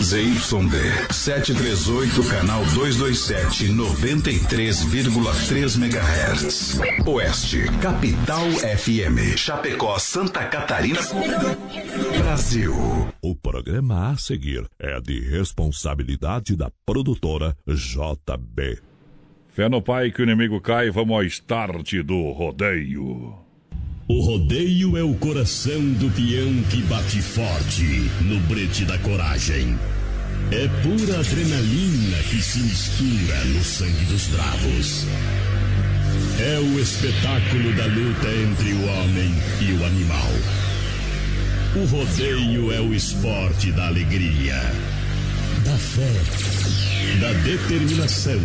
ZYD 738, canal 227, 93,3 MHz. Oeste, Capital FM. Chapecó, Santa Catarina. Brasil. O programa a seguir é de responsabilidade da produtora JB. Fé no pai que o inimigo cai, vamos ao start do rodeio. O rodeio é o coração do peão que bate forte no brete da coragem. É pura adrenalina que se mistura no sangue dos bravos. É o espetáculo da luta entre o homem e o animal. O rodeio é o esporte da alegria, da fé, da determinação,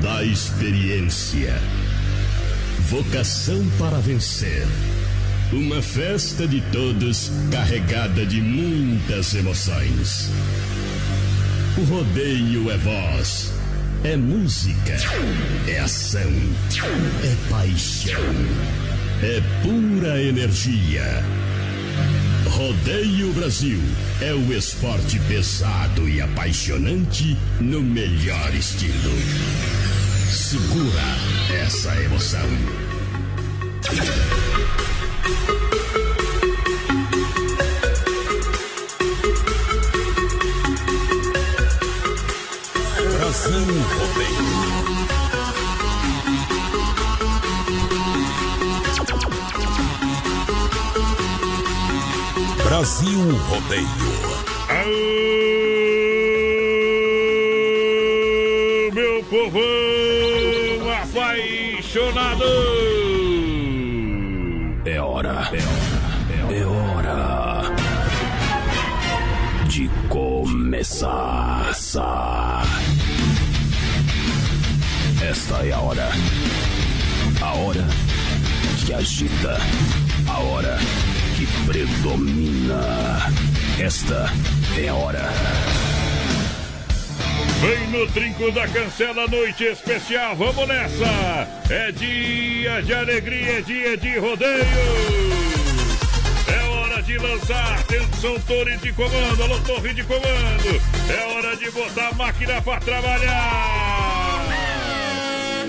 da experiência Vocação para vencer. Uma festa de todos carregada de muitas emoções. O rodeio é voz, é música, é ação, é paixão, é pura energia. Rodeio Brasil é o esporte pesado e apaixonante no melhor estilo. Segura essa emoção. Brasil Rodeio. Brasil Rodeio. Aô, meu povão apaixonado! É hora, é hora, é hora de começar. Esta é a hora. A hora que agita. A hora que predomina. Esta é a hora. Vem no trinco da cancela, noite especial, vamos nessa! É dia de alegria, é dia de rodeio! É hora de lançar, atenção, torre de comando, alô, torre de comando! É hora de botar a máquina pra trabalhar!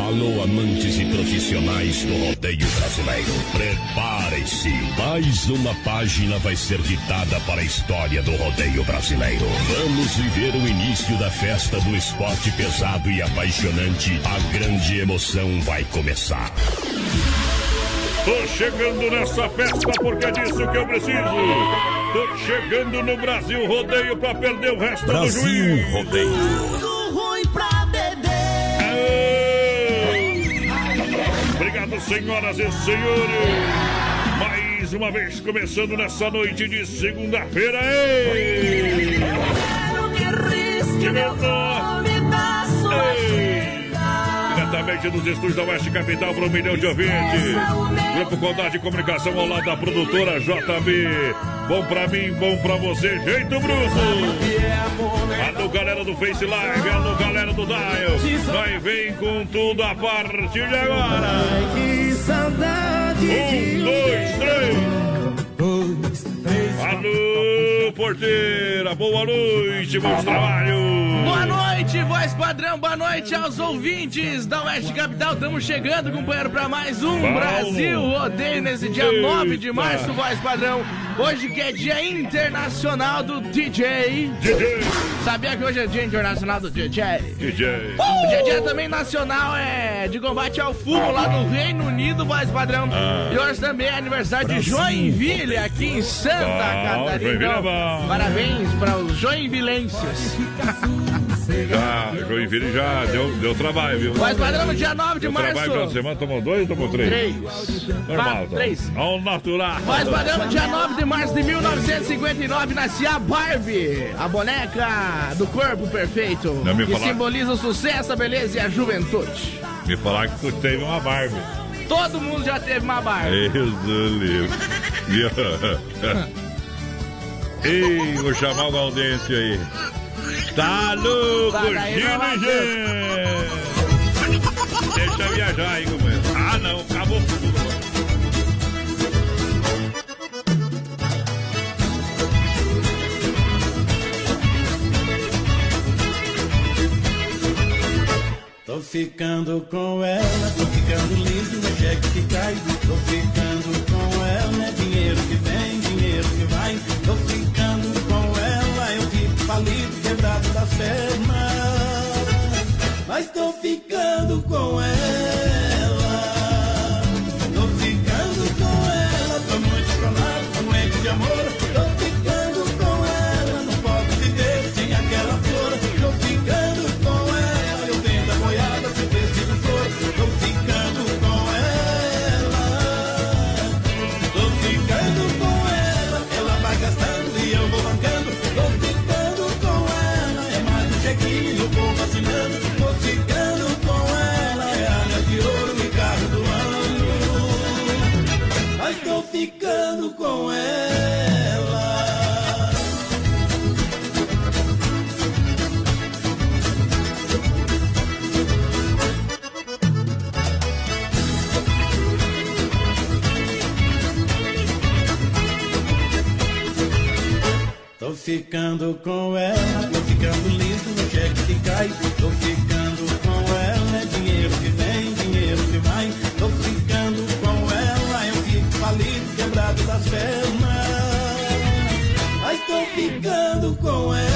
Alô, amantes e profissionais do rodeio brasileiro. Preparem-se. Mais uma página vai ser ditada para a história do rodeio brasileiro. Vamos viver o início da festa do esporte pesado e apaixonante. A grande emoção vai começar. Tô chegando nessa festa porque é disso que eu preciso. Tô chegando no Brasil Rodeio pra perder o resto do Brasil juiz. Rodeio. Obrigado, senhoras e senhores. Mais uma vez começando nessa noite de segunda-feira. Ei! Quero que risque meu nome! Diretamente dos estúdios da Oeste Capital para um milhão de ouvintes. Grupo Condade de Comunicação ao lado da produtora JB. Bom pra mim, bom pra você, jeito bruto. Alô, galera do Face Live, alô, galera do Dial. Nós vem com tudo a partir de agora. Um, dois, três. Alô, porteira, boa noite, bom trabalho. Boa noite, voz padrão, boa noite aos ouvintes da Oeste Capital. Estamos chegando, companheiro, para mais um Paulo. Brasil Rodeio nesse dia Eita. 9 de março, voz padrão. Hoje que é dia internacional do DJ. DJ, Sabia que hoje é dia internacional do DJ? DJ. Hoje é dia também nacional é, de combate ao fumo lá do Reino Unido, voz padrão. Ah. E hoje também é aniversário de Joinville, aqui em Santa Bom, Catarina. Joinville é. Parabéns para os joinvilenses. Já, Joinville já deu, deu trabalho, viu? Voz padrão dia 9 de Deu março. trabalho pra semana, tomou dois ou tomou três? Três. Normal, Quatro, três. Ao natural. Voz padrão dia 9 de março de 1959 nascia a Barbie, a boneca do corpo perfeito, Não que falar- simboliza o sucesso, a beleza e a juventude. Me falar que tu teve uma Barbie. Todo mundo já teve uma Barbie. Livro. Viu? Ei, vou chamar o Gaudêncio aí. Tá louco, Gino G! Deixa eu viajar aí, companheiro. Ah, não, acabou tudo. Tô ficando com ela, tô ficando liso, é cheque que cai. Tô ficando com ela, é dinheiro que vem, dinheiro que vai. Tô ficando pernas. Mas tô ficando com ela. Ficando com ela, tô ficando liso no cheque que cai. Tô ficando com ela, é dinheiro que vem, dinheiro que vai. Tô ficando com falido, quebrado das pernas. Mas tô ficando com ela.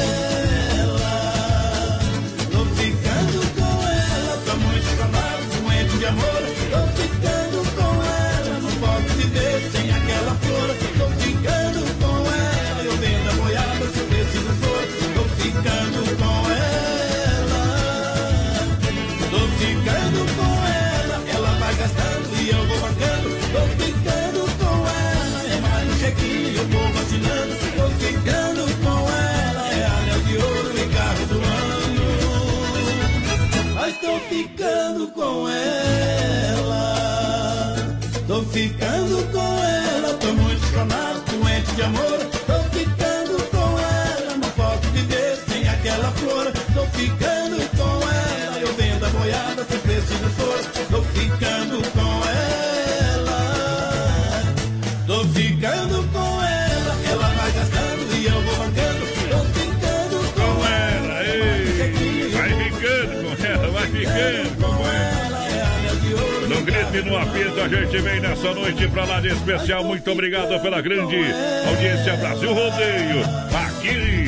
Amor, tô ficando com ela, não posso viver sem aquela flor, tô ficando E no apito, a gente vem nessa noite pra lá de especial. Muito obrigado pela grande audiência Brasil Rodeio. Aqui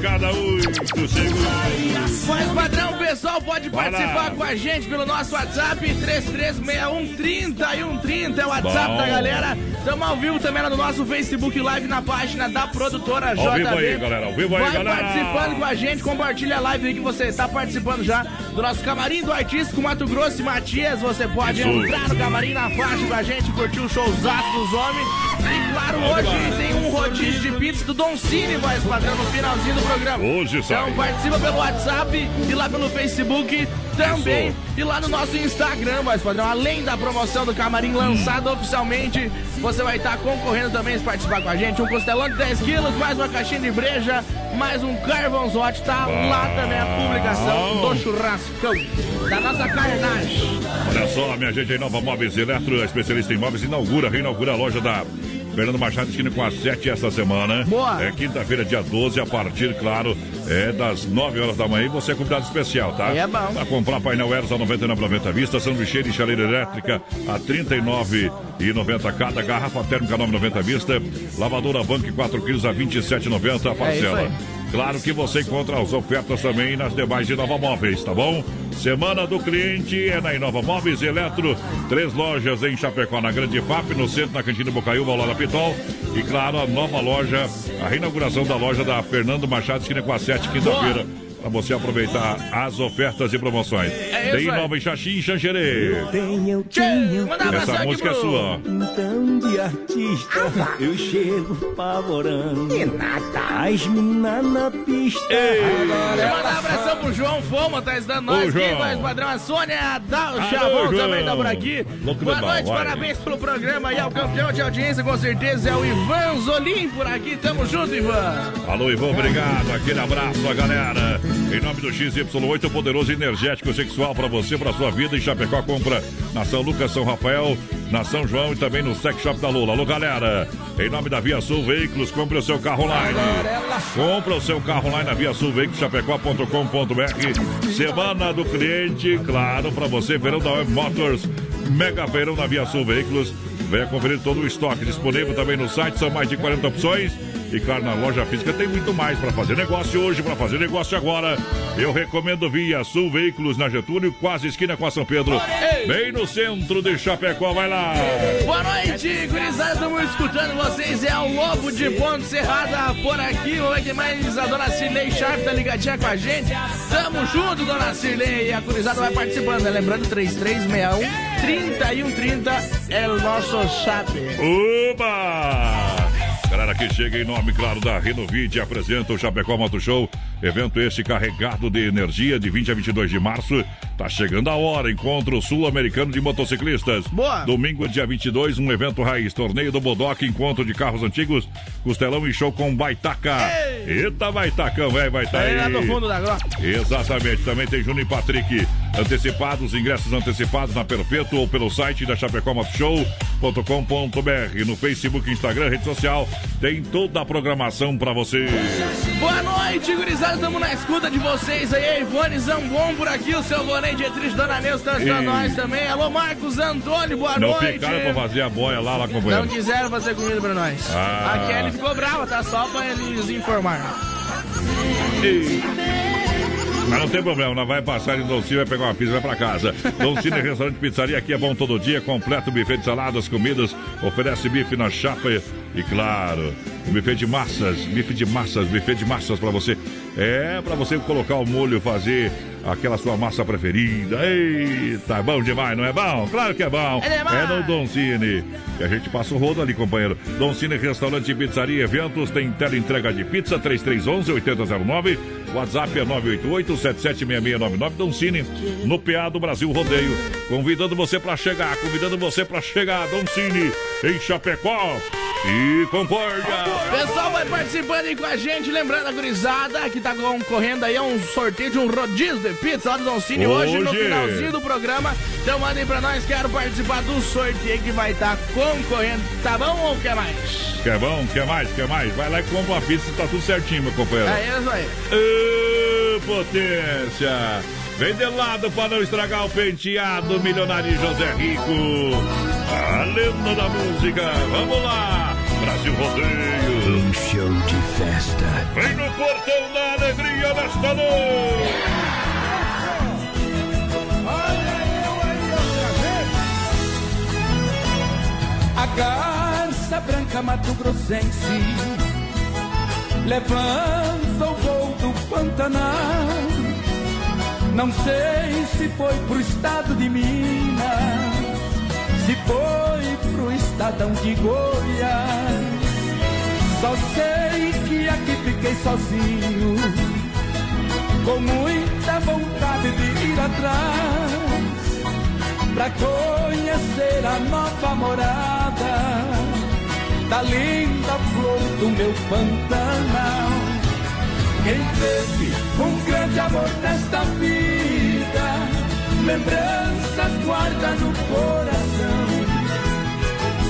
cada oito segundos. Mas, padrão, o pessoal pode participar com a gente pelo nosso WhatsApp 3361 30 e 130 é o WhatsApp Bom. da galera. Estamos ao vivo também lá no nosso Facebook Live na página da produtora JB. Ao vivo aí, galera. Ao vivo aí, Vai galera. participando com a gente, compartilha a live aí que você está participando já do nosso camarim do artístico Mato Grosso e Matias. Você pode Isso. entrar no camarim na faixa com a gente, curtir o showzaço dos homens. Claro, hoje tem um rodízio de pizza do Don Cine, mais padrão, no finalzinho do programa. Hoje sai. Então participa pelo WhatsApp e lá pelo Facebook também. E lá no nosso Instagram, mais padrão. Além da promoção do camarim lançado hum. oficialmente, você vai estar concorrendo também se participar com a gente. Um costelão de 10 quilos, mais uma caixinha de breja, mais um carvãozote. Tá lá também a publicação do churrascão da nossa carnagem. Olha só, minha gente, aí Nova Móveis Eletro, especialista em móveis, inaugura, reinaugura a loja da Fernando Machado esquina com as 7 essa semana. Boa. É quinta-feira, dia 12, a partir, claro, é das 9 horas da manhã. E você é convidado especial, tá? É bom. Pra comprar painel Eros a 99,90 à vista, sanduicheira e chaleira elétrica a 39,90 cada, garrafa térmica 9,90 à vista, lavadora Bank 4 quilos a 27,90 a parcela. É claro que você encontra as ofertas também nas demais Inova Móveis, tá bom? Semana do cliente é na Inova Móveis Eletro. Três lojas em Chapecó, na Grande FAP, no centro, na Cantina Bocaiúva, lado da Pitol. E claro, a nova loja, a reinauguração da loja da Fernando Machado, esquina com a 7, quinta-feira para você aproveitar as ofertas e promoções. É Tem nova em Xaxim e Xanxerê. Essa música é sua. Então de artista, ah, eu chego pavorando. E nada. As minas na pista. Ei. Agora Manda um abração pro João Foma, tá dando nós aqui, mais padrão. A Sônia, a Dal Chavão também tá por aqui. Louco Boa noite, vai. parabéns pelo programa aí. É o campeão de audiência, com certeza, é o Ivan Zolim por aqui. Tamo junto, Ivan. Alô, Ivan, obrigado. Aquele abraço, a galera. Em nome do XY8, poderoso energético sexual para você, para sua vida. Em Chapecó, compra na São Lucas, São Rafael, na São João e também no Sex Shop da Lula. Alô, galera. Em nome da Via Sul Veículos, compre o seu carro online. Compre o seu carro online na Via Sul Veículos, chapecó.com.br. Semana do cliente, claro, para você, verão da Web Motors. Mega Feirão na Via Sul Veículos. Venha conferir todo o estoque disponível também no site, são mais de 40 opções. E claro, na loja física tem muito mais para fazer negócio hoje, para fazer negócio agora. Eu recomendo Via Sul Veículos na Getúlio, quase esquina com a São Pedro. Bem no centro de Chapecó, vai lá. Boa noite, gurizada, estamos escutando vocês. É o Lobo de Ponte Serrada por aqui. Vamos ver quem mais a dona Cirlei Sharp tá ligadinha com a gente. Tamo junto, dona Cirlei. E a gurizada vai participando, né? Lembrando, 3361 3130 é o nosso chat. Uba! Galera que chega em nome, claro, da Renovide, apresenta o Chapecó Moto Show. Evento este carregado de energia de 20 a 22 de março. Tá chegando a hora, encontro sul-americano de motociclistas. Boa. Domingo, dia 22, um evento raiz. Torneio do Bodoc, encontro de carros antigos. Costelão e show com Baitaca. Ei. Eita, Baitacão, velho, vai tá Aí lá no fundo da grota. Exatamente, também tem Júnior e Patrick. Antecipados, ingressos antecipados na Perpétua ou pelo site da chapecomotoshow.com.br. No Facebook, Instagram, rede social, tem toda a programação pra você. Boa noite, gurizada. Estamos na escuta de vocês aí. A Ivone Zambon por aqui. O seu Bonei Dietrich, Dona Neuza, tá ajudando nós também. Alô, Marcos Antônio, boa Não noite. ficaram pra fazer a boia lá, lá Não companheiro. quiseram fazer comida pra nós. Ah. A Kelly ficou brava, tá? Só pra eles informar. Ei. Mas não tem problema, nós vai passar em Doncini, vai pegar uma pizza e vai pra casa. Doncini Restaurante Pizzaria, aqui é bom todo dia, completo buffet de saladas, comidas, oferece bife na chapa e, claro, buffet de massas, bife de massas, buffet de massas pra você. É, pra você colocar o molho, fazer aquela sua massa preferida. Eita, bom demais, não é bom? Claro que é bom. É demais. no Doncini. E a gente passa o rodo ali, companheiro. Doncini Restaurante e Pizzaria Eventos, tem tela entrega de pizza 3311-8009. WhatsApp é 988-776699. Doncini, no PA do Brasil Rodeio. Convidando você pra chegar, convidando você pra chegar. Doncini, em Chapecó e Concórdia. Pessoal, vai participando aí com a gente. Lembrando a gurizada que tá concorrendo aí a um sorteio de um rodízio de pizza lá do Don Cine hoje, no Hoje. finalzinho do programa. Então mandem pra nós, quero participar do sorteio que vai estar concorrendo. Tá bom ou quer mais? Quer bom? Quer mais? Quer mais? Vai lá e compra uma pizza, tá tudo certinho, meu companheiro. É isso aí. Ô, potência! Vem de lado para não estragar o penteado, milionário José Rico. A lenda da música. Vamos lá! Brasil Rodeio. Um show de festa. Vem no portão da alegria desta noite. A garça branca Mato Grossense levanta o voo do Pantanal. Não sei se foi pro estado de Minas, se foi pro estadão de Goiás. Só sei que aqui fiquei sozinho, com muita vontade de ir atrás pra conhecer a nova morada da linda flor do meu Pantanal. Quem teve um grande amor nesta vida, lembranças guarda no coração.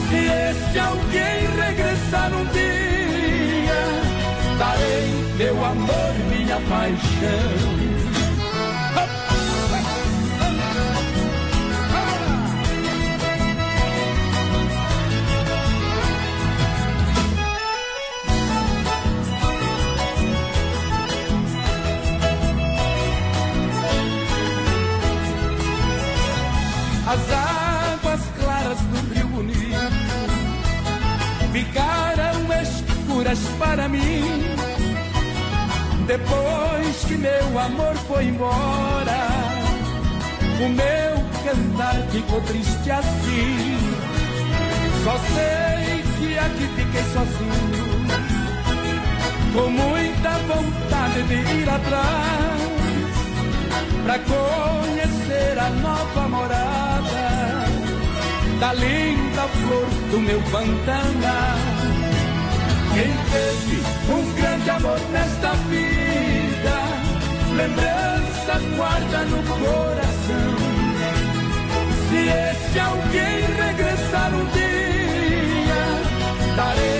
Se esse alguém regressar um dia, darei meu amor, minha paixão. As águas claras do Rio Bonito ficaram escuras para mim. Depois que meu amor foi embora, o meu cantar ficou triste assim. Só sei que aqui fiquei sozinho, com muita vontade de ir atrás pra conhecer a nova morada da linda flor do meu Pantanal. Quem teve um grande amor nesta vida, lembranças guarda no coração. Se esse alguém regressar um dia, darei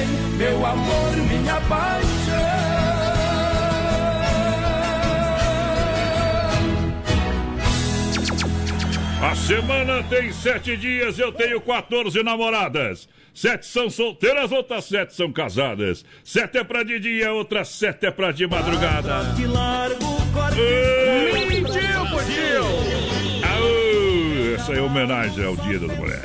Semana tem sete dias, eu tenho 14 namoradas. Sete são solteiras, outras sete são casadas. Sete é pra de dia, outras sete é pra de madrugada. Mentiu, Putinho! Aô, essa é homenagem ao Dia das Mulheres.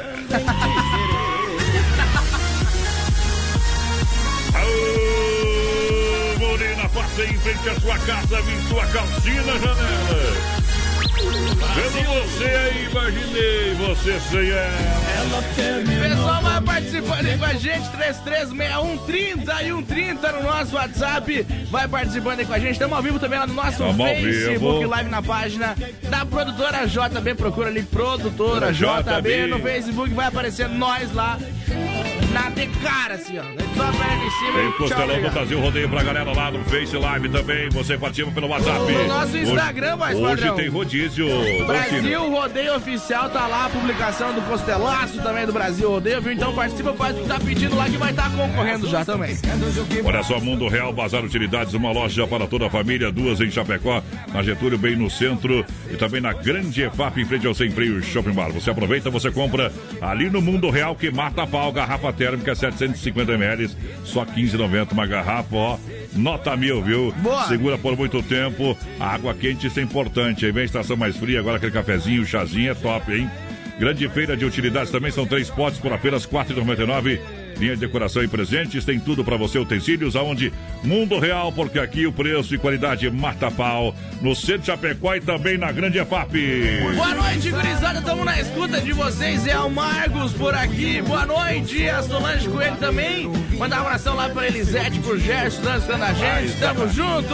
Aô, Morena, passe em frente à sua casa, vim sua calcina, janela. Vendo você aí, imaginei você sem ela. Pessoal, vai participando aí com a gente, 336130 e 130 no nosso WhatsApp. Vai participando aí com a gente. Estamos ao vivo também lá no nosso Tamo Facebook. Live na página da produtora JB. Procura ali, produtora JB. JB no Facebook. Vai aparecer nós lá na de cara, assim, ó. Só em cima Tem Costelão do. Brasil, rodeio pra galera lá no Face Live também. Você participa pelo WhatsApp. No nosso Instagram, mais Hoje padrão. tem rodízio. Brasil Rodeio Oficial, tá lá a publicação do Costelaço também do Brasil Rodeio, viu? Então participa, faz o que tá pedindo lá que vai estar concorrendo já também. Olha só, Mundo Real, Bazar Utilidades, uma loja para toda a família, duas em Chapecó, na Getúlio, bem no centro, e também na Grande EFAP, em frente ao Sem Freio Shopping Bar. Você aproveita, você compra ali no Mundo Real, que mata a pau, garrafa térmica 750 ml, só 15,90 uma garrafa, ó. Nota mil, viu? Boa. Segura por muito tempo. A água quente, isso é importante. Aí vem a estação mais fria, agora aquele cafezinho, chazinho é top, hein? Grande feira de utilidades também são três potes por apenas R$ 4,99. Linha de decoração e presentes, tem tudo para você, utensílios, aonde Mundo Real, porque aqui o preço e qualidade mata pau. No centro Chapecó e também na Grande EFAP. Boa noite, gurizada. Estamos na escuta de vocês. É o Marcos por aqui. Boa noite. A Solange Coelho também. Mandar um abração lá pra Elisete, pro Gerson, dançando a gente. Tamo junto.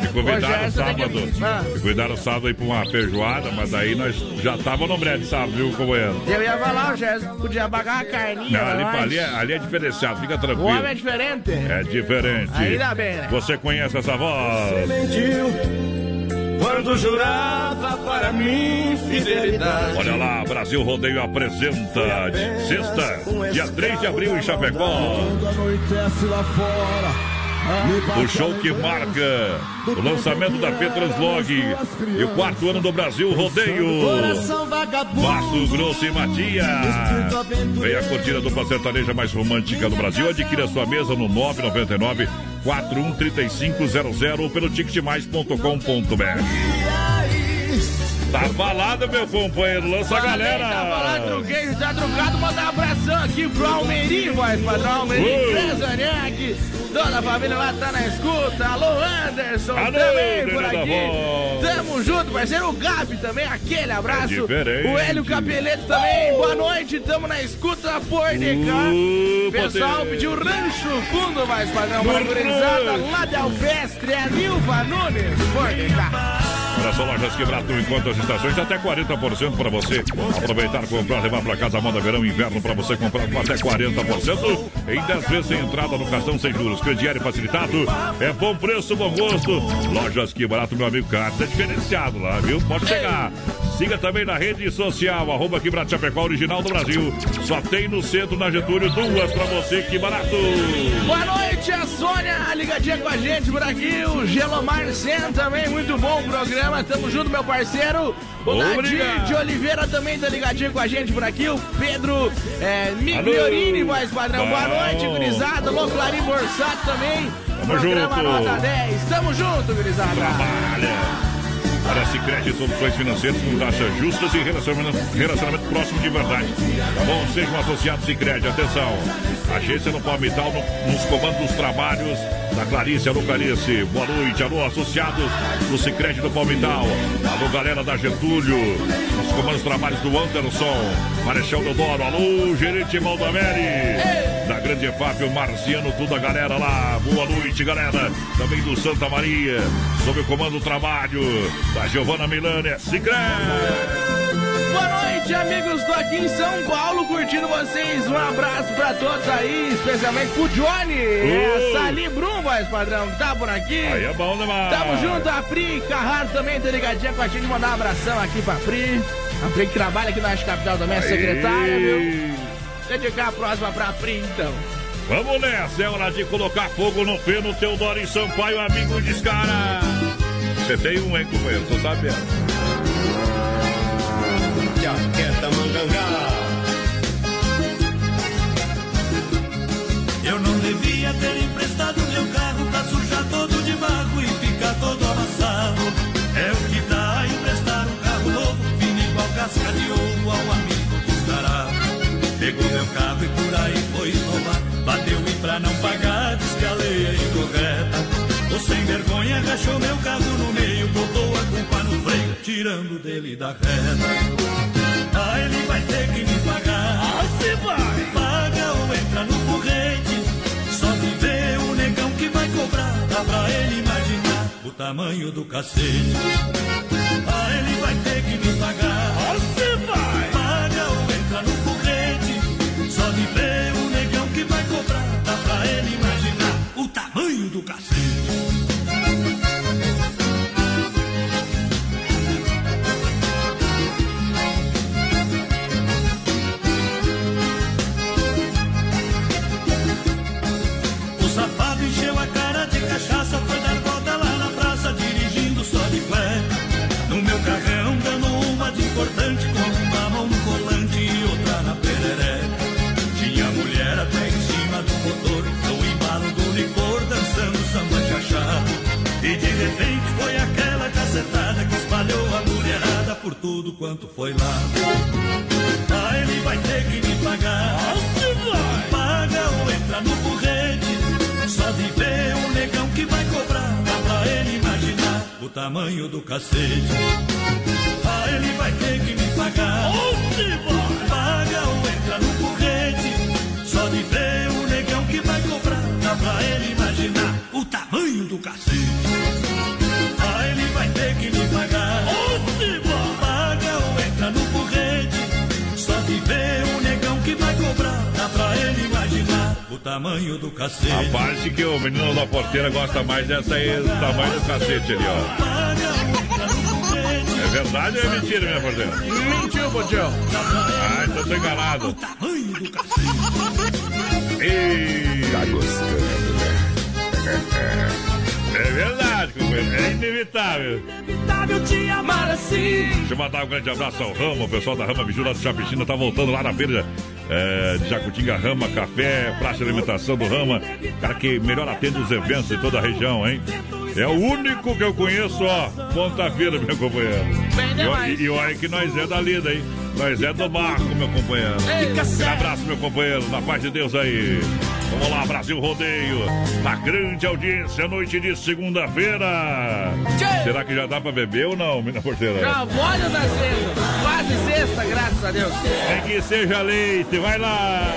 Me convidaram a- sábado. Me convidaram sábado aí pra uma feijoada, mas daí nós já tava no brete sábado, viu, companheiro? Eu ia falar, o Gerson podia pagar uma carninha. Não, ali, ali, é, ali é diferenciado, fica O tranquilo. homem é diferente. É diferente. Ainda bem, né? Você conhece essa voz? Quando jurava para mim fidelidade. Olha lá, Brasil Rodeio apresenta de sexta, dia 3 de abril em Chapecó. Anoitece lá fora. O show que marca o lançamento da Petranslog e o quarto ano do Brasil Rodeio. Mato Grosso e Matias. Vem a cortina dupla sertaneja mais romântica do Brasil. Adquira sua mesa no 999 413500 ou pelo ticketmais.com.br. Tá falado, meu companheiro. Lança a galera. Tá falando truqueiro, tá trucado. Mandar um abração aqui pro Almeirinho, voz padrão. Oi. Trezaniak. Toda a família lá tá na escuta. Alô, Anderson, Alô, também por aqui. voz. Tamo junto, parceiro. O Gabi também, aquele abraço. É o Hélio Capeleto também. Boa noite, tamo na escuta por de cá. Uh, Pessoal poder. pediu rancho fundo, mais padrão. Para lá de Alpestre. É Nilva Nunes, por de cá. Olha só, lojas quebrado enquanto as estações, até 40% para você aproveitar, comprar, levar para casa, moda verão, inverno, para você comprar com até 40% em 10 vezes sem entrada no cartão sem juros. Crediário facilitado, é bom preço, bom gosto. Lojas que barato, meu amigo Carlos, é diferenciado lá, viu? Pode chegar. Siga também na rede social, arroba Quebrado Chapecó, original do Brasil. Só tem no centro, na Getúlio, duas para você, que barato. Boa noite, a Sônia ligadinha com a gente por aqui, o Gelomar Sen também, muito bom o programa, tamo junto, meu parceiro. O Nadir de Oliveira também tá ligadinho com a gente por aqui, o Pedro é, Migliorini, voz padrão. Boa noite, gurizada. Alô, Clarim Borsato também. Tamo programa junto. nota 10. Tamo junto, gurizada. Trabalha. Parece crédito, soluções financeiras com taxas justas e relacionamento, relacionamento próximo de verdade. Tá bom? Sejam associados e crédito. Atenção. Agência no Palmital, no, nos comandos dos trabalhos da Clarice. Alô, Clarice. Boa noite. Alô, associados do Cicred do Palmital. Alô, galera da Getúlio. Nos comandos dos trabalhos do Anderson. Marechal Deodoro. Alô, gerente Maldameri. Da Grande EFAP, o Marciano, toda a galera lá. Boa noite, galera. Também do Santa Maria. Sob o comando do trabalho da Giovana Milânia. Cicred. Boa noite, amigos. Tô aqui em São Paulo curtindo vocês. Um abraço pra todos aí, especialmente pro Johnny. É, Sali Brum, voz padrão, que tá por aqui. Aí é bom, mano? Tamo junto, a Pri Carraro também tá ligadinha com a gente. Mandar um abração aqui pra Pri. A Pri que trabalha aqui na Capital também, é secretária, viu? Dedicar a próxima pra Pri, então. Vamos nessa, é hora de colocar fogo no feno, Teodoro e Sampaio, amigo descara. Você tem um, hein, companheiro? Tô sabendo. Jaqueta Mangangá. Eu não devia ter emprestado meu carro pra sujar Pegou meu carro e por aí foi roubar. Bateu e pra não pagar, diz que a lei é incorreta. O sem vergonha rachou meu carro no meio, botou a culpa no freio, tirando dele da reta. Ah, ele vai ter que me pagar. Ah, se vai! Paga ou entra no corrente. Só de ver o negão que vai cobrar, dá pra ele imaginar o tamanho do cacete. Ah, ele vai ter que me pagar. Ah, se vai! Tamanho do cacete. Repente foi aquela cacetada que espalhou a mulherada por tudo quanto foi lá. Ah, ele vai ter que me pagar. Paga ou entra no corrente. Só de ver o negão que vai cobrar. Dá pra ele imaginar o tamanho do cacete. Ah, ele vai ter que me pagar. Paga ou entra no corrente. Só de ver o negão que vai cobrar. Dá pra ele imaginar o tamanho do cacete. O tamanho do cacete. A parte que o menino da porteira gosta mais dessa aí, do tamanho do cacete ali, ó. É verdade ou é mentira, minha porteira? Mentiu, Botão. Ah, então tô enganado. Tamanho do cacete. Ei. Tá gostando, né? É verdade, companheiro. É inevitável. Inevitável te amar assim. Deixa eu mandar um grande abraço ao Rama, o pessoal da Rama Biju lá do Chapecina tá voltando lá na feira é, de Jacutinga Rama, café, praça de alimentação do Rama. Cara que melhor atende os eventos em toda a região, hein? É o único que eu conheço, ó, Ponta-feira, meu companheiro. E, e olha que nós é da lida, hein? Nós é do barco, meu companheiro. Um abraço, meu companheiro, na paz de Deus aí. Vamos lá, Brasil Rodeio. Na grande audiência, noite de segunda-feira. Será que já dá pra beber ou não, mina porteira? Já olha nascendo. Quase sexta, graças a Deus. Tem que seja leite, vai lá.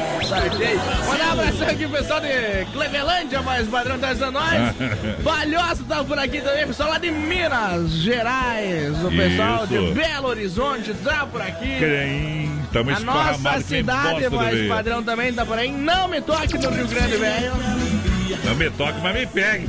Mandar um abração aqui pessoal de Clevelândia, mais padrão tá ajudando nós. Palhoça tá por aqui também, pessoal lá de Minas Gerais. O pessoal Isso. de Belo Horizonte tá por aqui. Quem? Tamo A nossa cidade, mais meio. padrão também tá por aí. Não me toque no Rio Grande, velho. Não me toque, mas me pegue.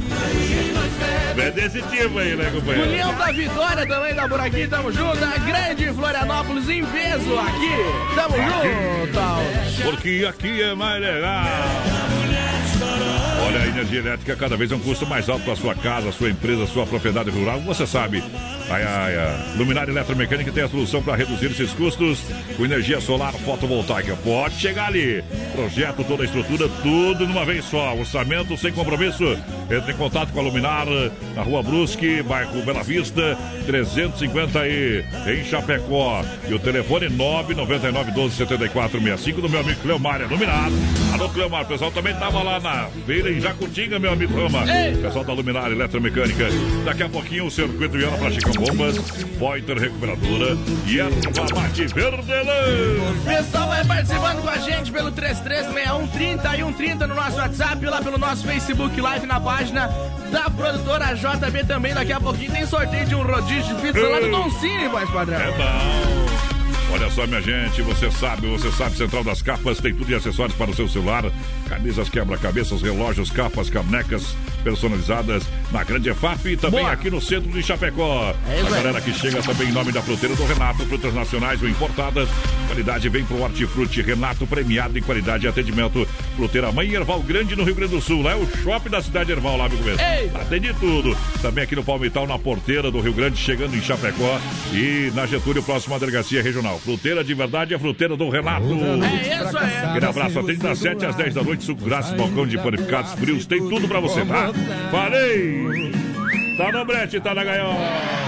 É desse tipo aí, né, O companheiro? Leão da Vitória também tá por aqui, tamo junto. A grande Florianópolis em peso aqui, tamo junto. Porque aqui é mais legal. Olha, a energia elétrica cada vez é um custo mais alto para sua casa, sua empresa, sua propriedade rural. Você sabe, a, a Luminária Eletromecânica tem a solução para reduzir esses custos com energia solar fotovoltaica. Pode chegar ali. Projeto, toda a estrutura, tudo numa vez só. Orçamento sem compromisso. Entre em contato com a Luminar na Rua Brusque, bairro Bela Vista, 350 aí, em Chapecó. E o telefone 999 12 74 65 do meu amigo Cleomar, é Luminar. Alô, Cleomar, o pessoal também tava lá na feira em Jacutinga, meu amigo Rama. Pessoal da Luminar Eletromecânica. Daqui a pouquinho o circuito Viana para Chicão Bombas, Pointer Recuperadora e Erva Mate Verdelã. O pessoal vai participando com a gente pelo 336130 e 130 no nosso WhatsApp, lá pelo nosso Facebook Live na página da produtora JB também. Daqui a pouquinho tem sorteio de um rodízio de pizza lá do Don Cine, voz padrão. É bom. Olha só, minha gente, você sabe, você sabe, Central das Capas tem tudo de acessórios para o seu celular. Camisas, quebra-cabeças, relógios, capas, canecas personalizadas. na Grande EFAP e também Boa. aqui no centro de Chapecó. É a galera que chega também em nome da fruteira do Renato, frutas nacionais ou importadas. Qualidade vem pro Hortifruti Renato, premiado em qualidade e atendimento. Fruteira Mãe Erval Grande no Rio Grande do Sul. Lá é o shopping da cidade Erval, lá, amigo mesmo. Ei! Atende tudo. Também aqui no Palmital, na porteira do Rio Grande, chegando em Chapecó e na Getúlio, próxima delegacia regional. Fruteira de verdade é fruteira do Renato. É isso aí. Aquele abraço, atende das 7 às 10 da noite, suco grátis, balcão de panificados frios, tem tudo pra você, tá? Falei! Tá no brete, tá na gaiola.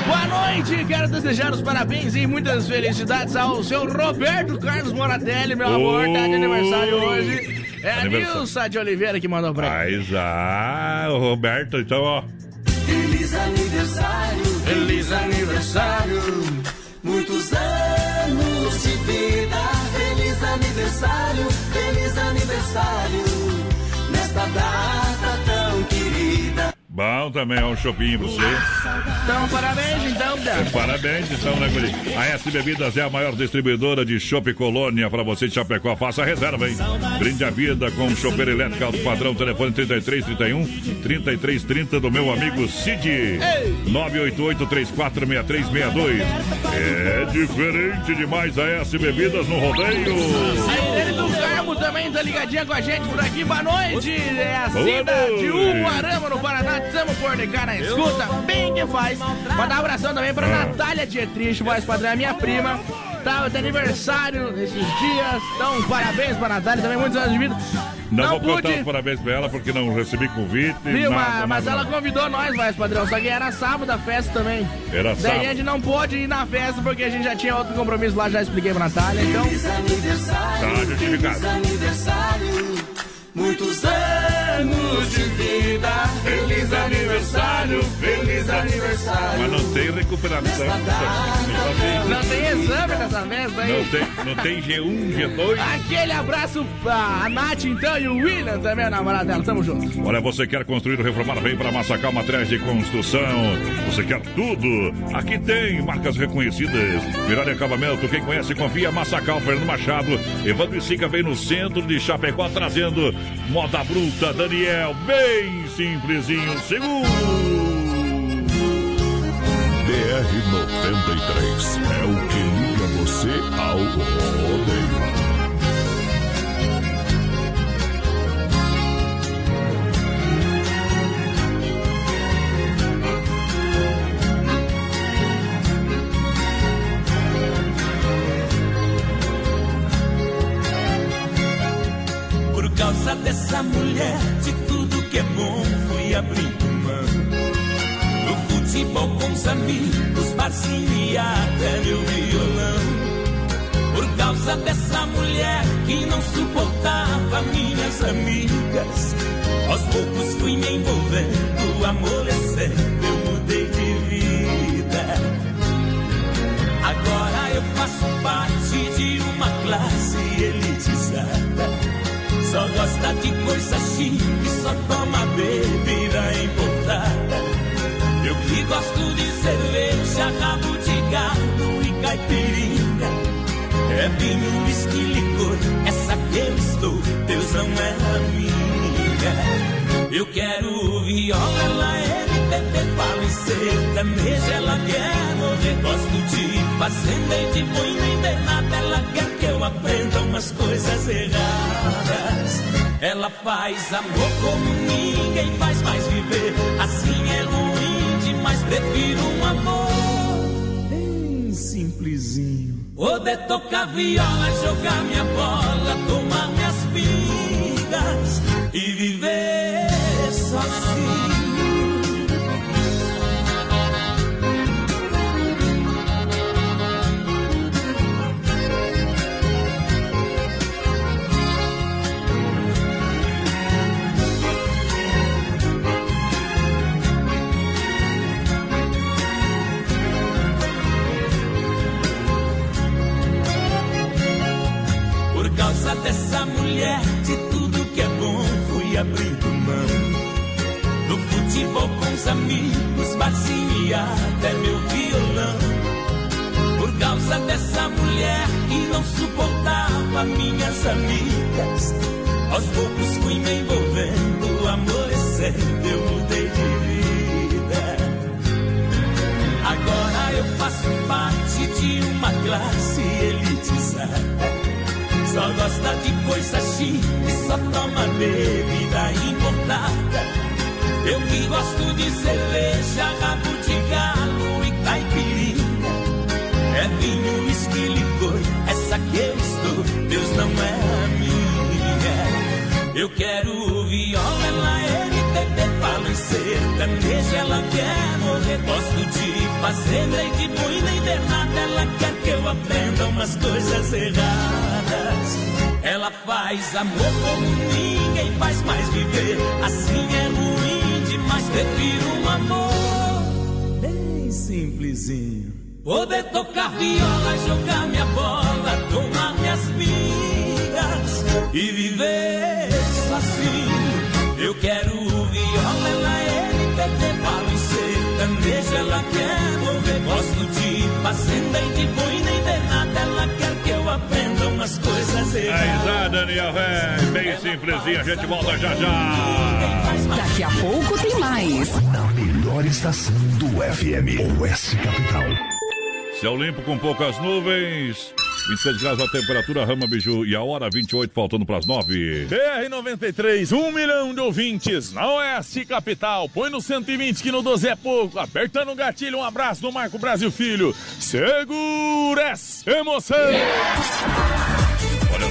Boa noite, quero desejar os parabéns e muitas felicidades ao seu Roberto Carlos Moratelli, meu amor, tá de aniversário hoje. É a. Nilsa de Oliveira que mandou pra ele. Mas, ah, o Roberto, então, ó. Feliz aniversário, Feliz aniversário. muitos anos de vida. Feliz aniversário, feliz aniversário. Nesta data. Bom também, é um shopping pra você. Então, parabéns, então, Dan. Parabéns, então, né, Guri? A S Bebidas é a maior distribuidora de chopp Colônia para você de Chapecó. Faça a reserva, hein? Brinde a vida com chopeira elétrica alto padrão, telefone 3331 3330 do meu amigo Cid. 988-346362. É diferente demais a S Bebidas no rodeio. A Irene do Carmo também tá ligadinha com a gente por aqui. Boa noite. É a Cida de noite. Umuarama, no Paraná. Tamo por de cá na escuta. Bem que faz. Mandar um abração também pra Ah. Natália Dietrich, voz padrão, a minha prima. Tava de aniversário esses dias. Então, parabéns pra Natália também, muitos anos de vida. Não, vou pude. contar os parabéns pra ela porque não recebi convite. Viu, nada, mas, mas nada, ela convidou nós, voz padrão. Só que era sábado a festa também. Era Daí sábado. a gente não pôde ir na festa porque a gente já tinha outro compromisso lá, já expliquei pra Natália. Então, Feliz aniversário, Tá justificado. Muitos anos de vida. Feliz aniversário, feliz aniversário. Mas não tem recuperação. Não tem exame nessa festa aí. Não tem, não tem G1, G2. Aquele abraço pra Nath, então, e o William também, a namorada dela. Tamo junto. Olha, você quer construir ou reformar? Vem para Massacal Materiais de Construção. Você quer tudo? Aqui tem marcas reconhecidas. Melhor acabamento. Quem conhece, confia. Massacal, Fernando Machado. Evandro e Sica vem no centro de Chapecó trazendo moda bruta. Daniel, bem simplesinho. Seguro. BR-93 é o que liga você ao rodeio. Causa dessa mulher, de tudo que é bom, fui abrindo mão. No futebol com os amigos, barzinho e até meu violão. Por causa dessa mulher que não suportava minhas amigas. Aos poucos fui me envolvendo, amolecendo, eu mudei de vida. Agora eu faço parte de uma classe elitizada. Só gosta de coisa chique, só toma bebida importada. Eu que gosto de cerveja, rabo de gado e caipirinha. É vinho, whisky, licor, essa que eu estou, Deus não é a minha. Eu quero viola, ela é MPB, fala em sertaneja, ela quer morrer. Gosto de fazenda e de boi nem de nada, ela quer que eu aprenda umas coisas erradas. Ela faz amor como ninguém faz mais viver. Assim é ruim demais, prefiro um amor bem simplesinho. Poder tocar viola, jogar minha bola, tomar minhas pingas abrindo mão. Do futebol com os amigos, barzinho até meu violão. Por causa dessa mulher que não suportava minhas amigas. Aos poucos fui me envolvendo, amolecendo, é eu mudei de vida. Agora eu faço parte de uma classe elitizada só gosta de coisa chique, só toma bebida importada. Eu que gosto de cerveja, rabo de galo e caipirinha. É vinho, uísque, licor, essa que eu estou, Deus não é a minha. Eu quero viola, ela é MPB, fala em ela quer morrer. Gosto de fazenda e de boi, nem de nada, ela quer que eu aprenda umas coisas erradas. Ela faz amor como ninguém faz mais viver. Assim é ruim demais, prefiro um amor bem simplesinho. Poder tocar viola, jogar minha bola, tomar minhas pingas e viver sozinho. Eu quero viola, ela é MPB, falo em sertanejo, ela quer morrer. Gosto de fazenda e de boi, nem de nada, ela quer que eu aprenda umas coisas Aí erradas. tá, Daniel, é bem simplesinho, a gente volta já já. Daqui a pouco tem mais. Na melhor estação do FM, Oeste Capital. Céu limpo com poucas nuvens. 26 graus a temperatura, Rama Biju e a hora 28, faltando para as 9. BR-93, um milhão de ouvintes na Oeste Capital. Põe no 120 que no 12 é pouco. Apertando o gatilho, um abraço do Marco Brasil Filho. Segura essa emoção.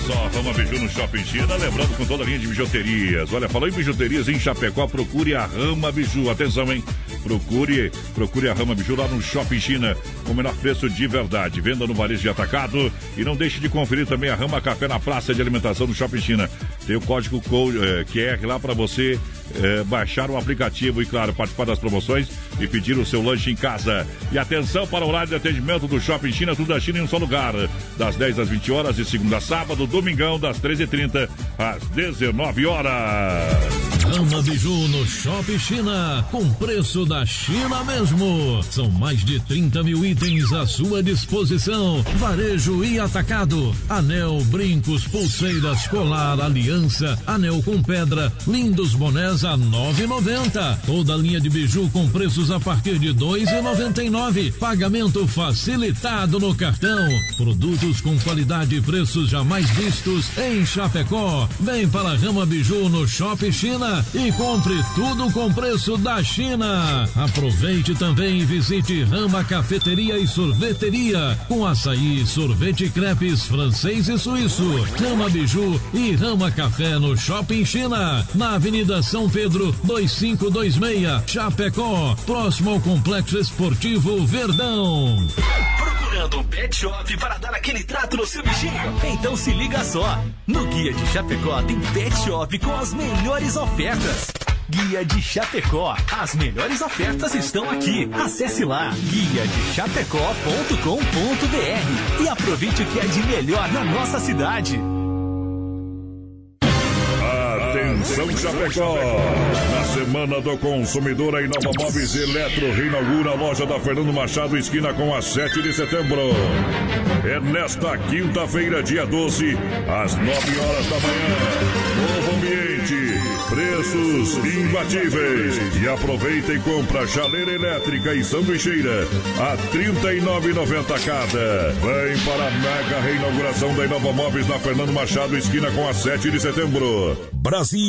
Só, Rama Biju no Shopping China, lembrando com toda a linha de bijuterias. Olha, falou em bijuterias em Chapecó, procure a Rama Biju. Atenção, hein? Procure, procure a Rama Biju lá no Shopping China, com o menor preço de verdade. Venda no varejo de atacado e não deixe de conferir também a Rama Café na praça de alimentação do Shopping China. Tem o código eh, QR lá para você eh, baixar o aplicativo e, claro, participar das promoções e pedir o seu lanche em casa. E atenção para o horário de atendimento do Shopping China, tudo da China em um só lugar. Das 10 às 20 horas, de segunda a sábado, domingão, das 13h30 às 19 horas. Rama Biju no Shopping China, com preço da China mesmo. São mais de 30 mil itens à sua disposição. Varejo e atacado. Anel, brincos, pulseiras, colar, aliança, anel com pedra, lindos bonés a 9,90. Toda linha de biju com preços a partir de 2,99. Pagamento facilitado no cartão. Produtos com qualidade e preços jamais vistos em Chapecó. Vem para Rama Biju no Shopping China e compre tudo com preço da China. Aproveite também e visite Rama Cafeteria e Sorveteria com açaí, sorvete e crepes francês e suíço. Rama Biju e Rama Café no Shopping China, na Avenida São Pedro 2526, Chapecó, próximo ao Complexo Esportivo Verdão. Procurando um pet shop para dar aquele trato no seu bichinho? Então se liga só. No Guia de Chapecó tem pet shop com as melhores ofertas. Guia de Chapecó. As melhores ofertas estão aqui. Acesse lá guia de chapecó.com.br e aproveite o que é de melhor na nossa cidade. Atenção Chapecó! Na Semana do Consumidor, a Inova Móveis Eletro reinaugura a loja da Fernando Machado, esquina com a 7 de setembro. É nesta quinta-feira, dia 12, às 9 horas da manhã. Novo ambiente, preços imbatíveis. E aproveita e compra chaleira elétrica e sanduicheira a R$ 39,90 cada. Vem para a mega reinauguração da Inova Móveis na Fernando Machado, esquina com a 7 de setembro. Brasil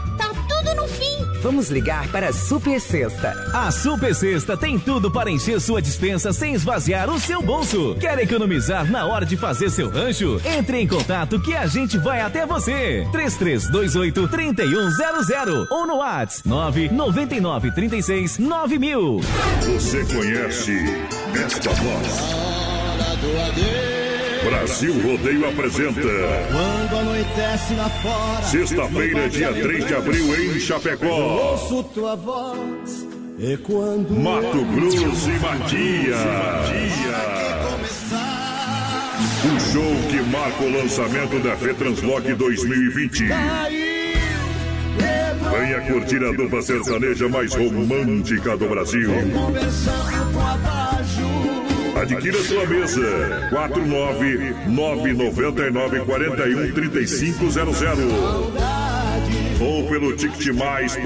tá tudo no fim. Vamos ligar para a Super Sexta. A Super Sexta tem tudo para encher sua dispensa sem esvaziar o seu bolso. Quer economizar na hora de fazer seu rancho? Entre em contato que a gente vai até você. 3328 3100 ou no WhatsApp 999 36 9000. Você conhece esta voz? Brasil Rodeio apresenta Quando anoitece lá fora. Sexta-feira, dia 3 de abril, em Eu Chapecó. ouço tua voz. E quando. Mato Grosso e Matias. Um show que marca o lançamento da FETranslock 2020. Venha curtir a dupla sertaneja mais romântica do Brasil. Conversando com abaixo. Adquira sua mesa. 49999413500 ou pelo ticketmais.com.br.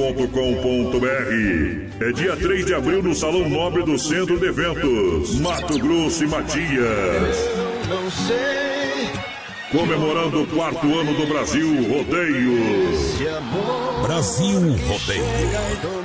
É dia 3 de abril no Salão Nobre do Centro de Eventos, Mato Grosso e Matias. Comemorando o quarto ano do Brasil Rodeio. Brasil Rodeio.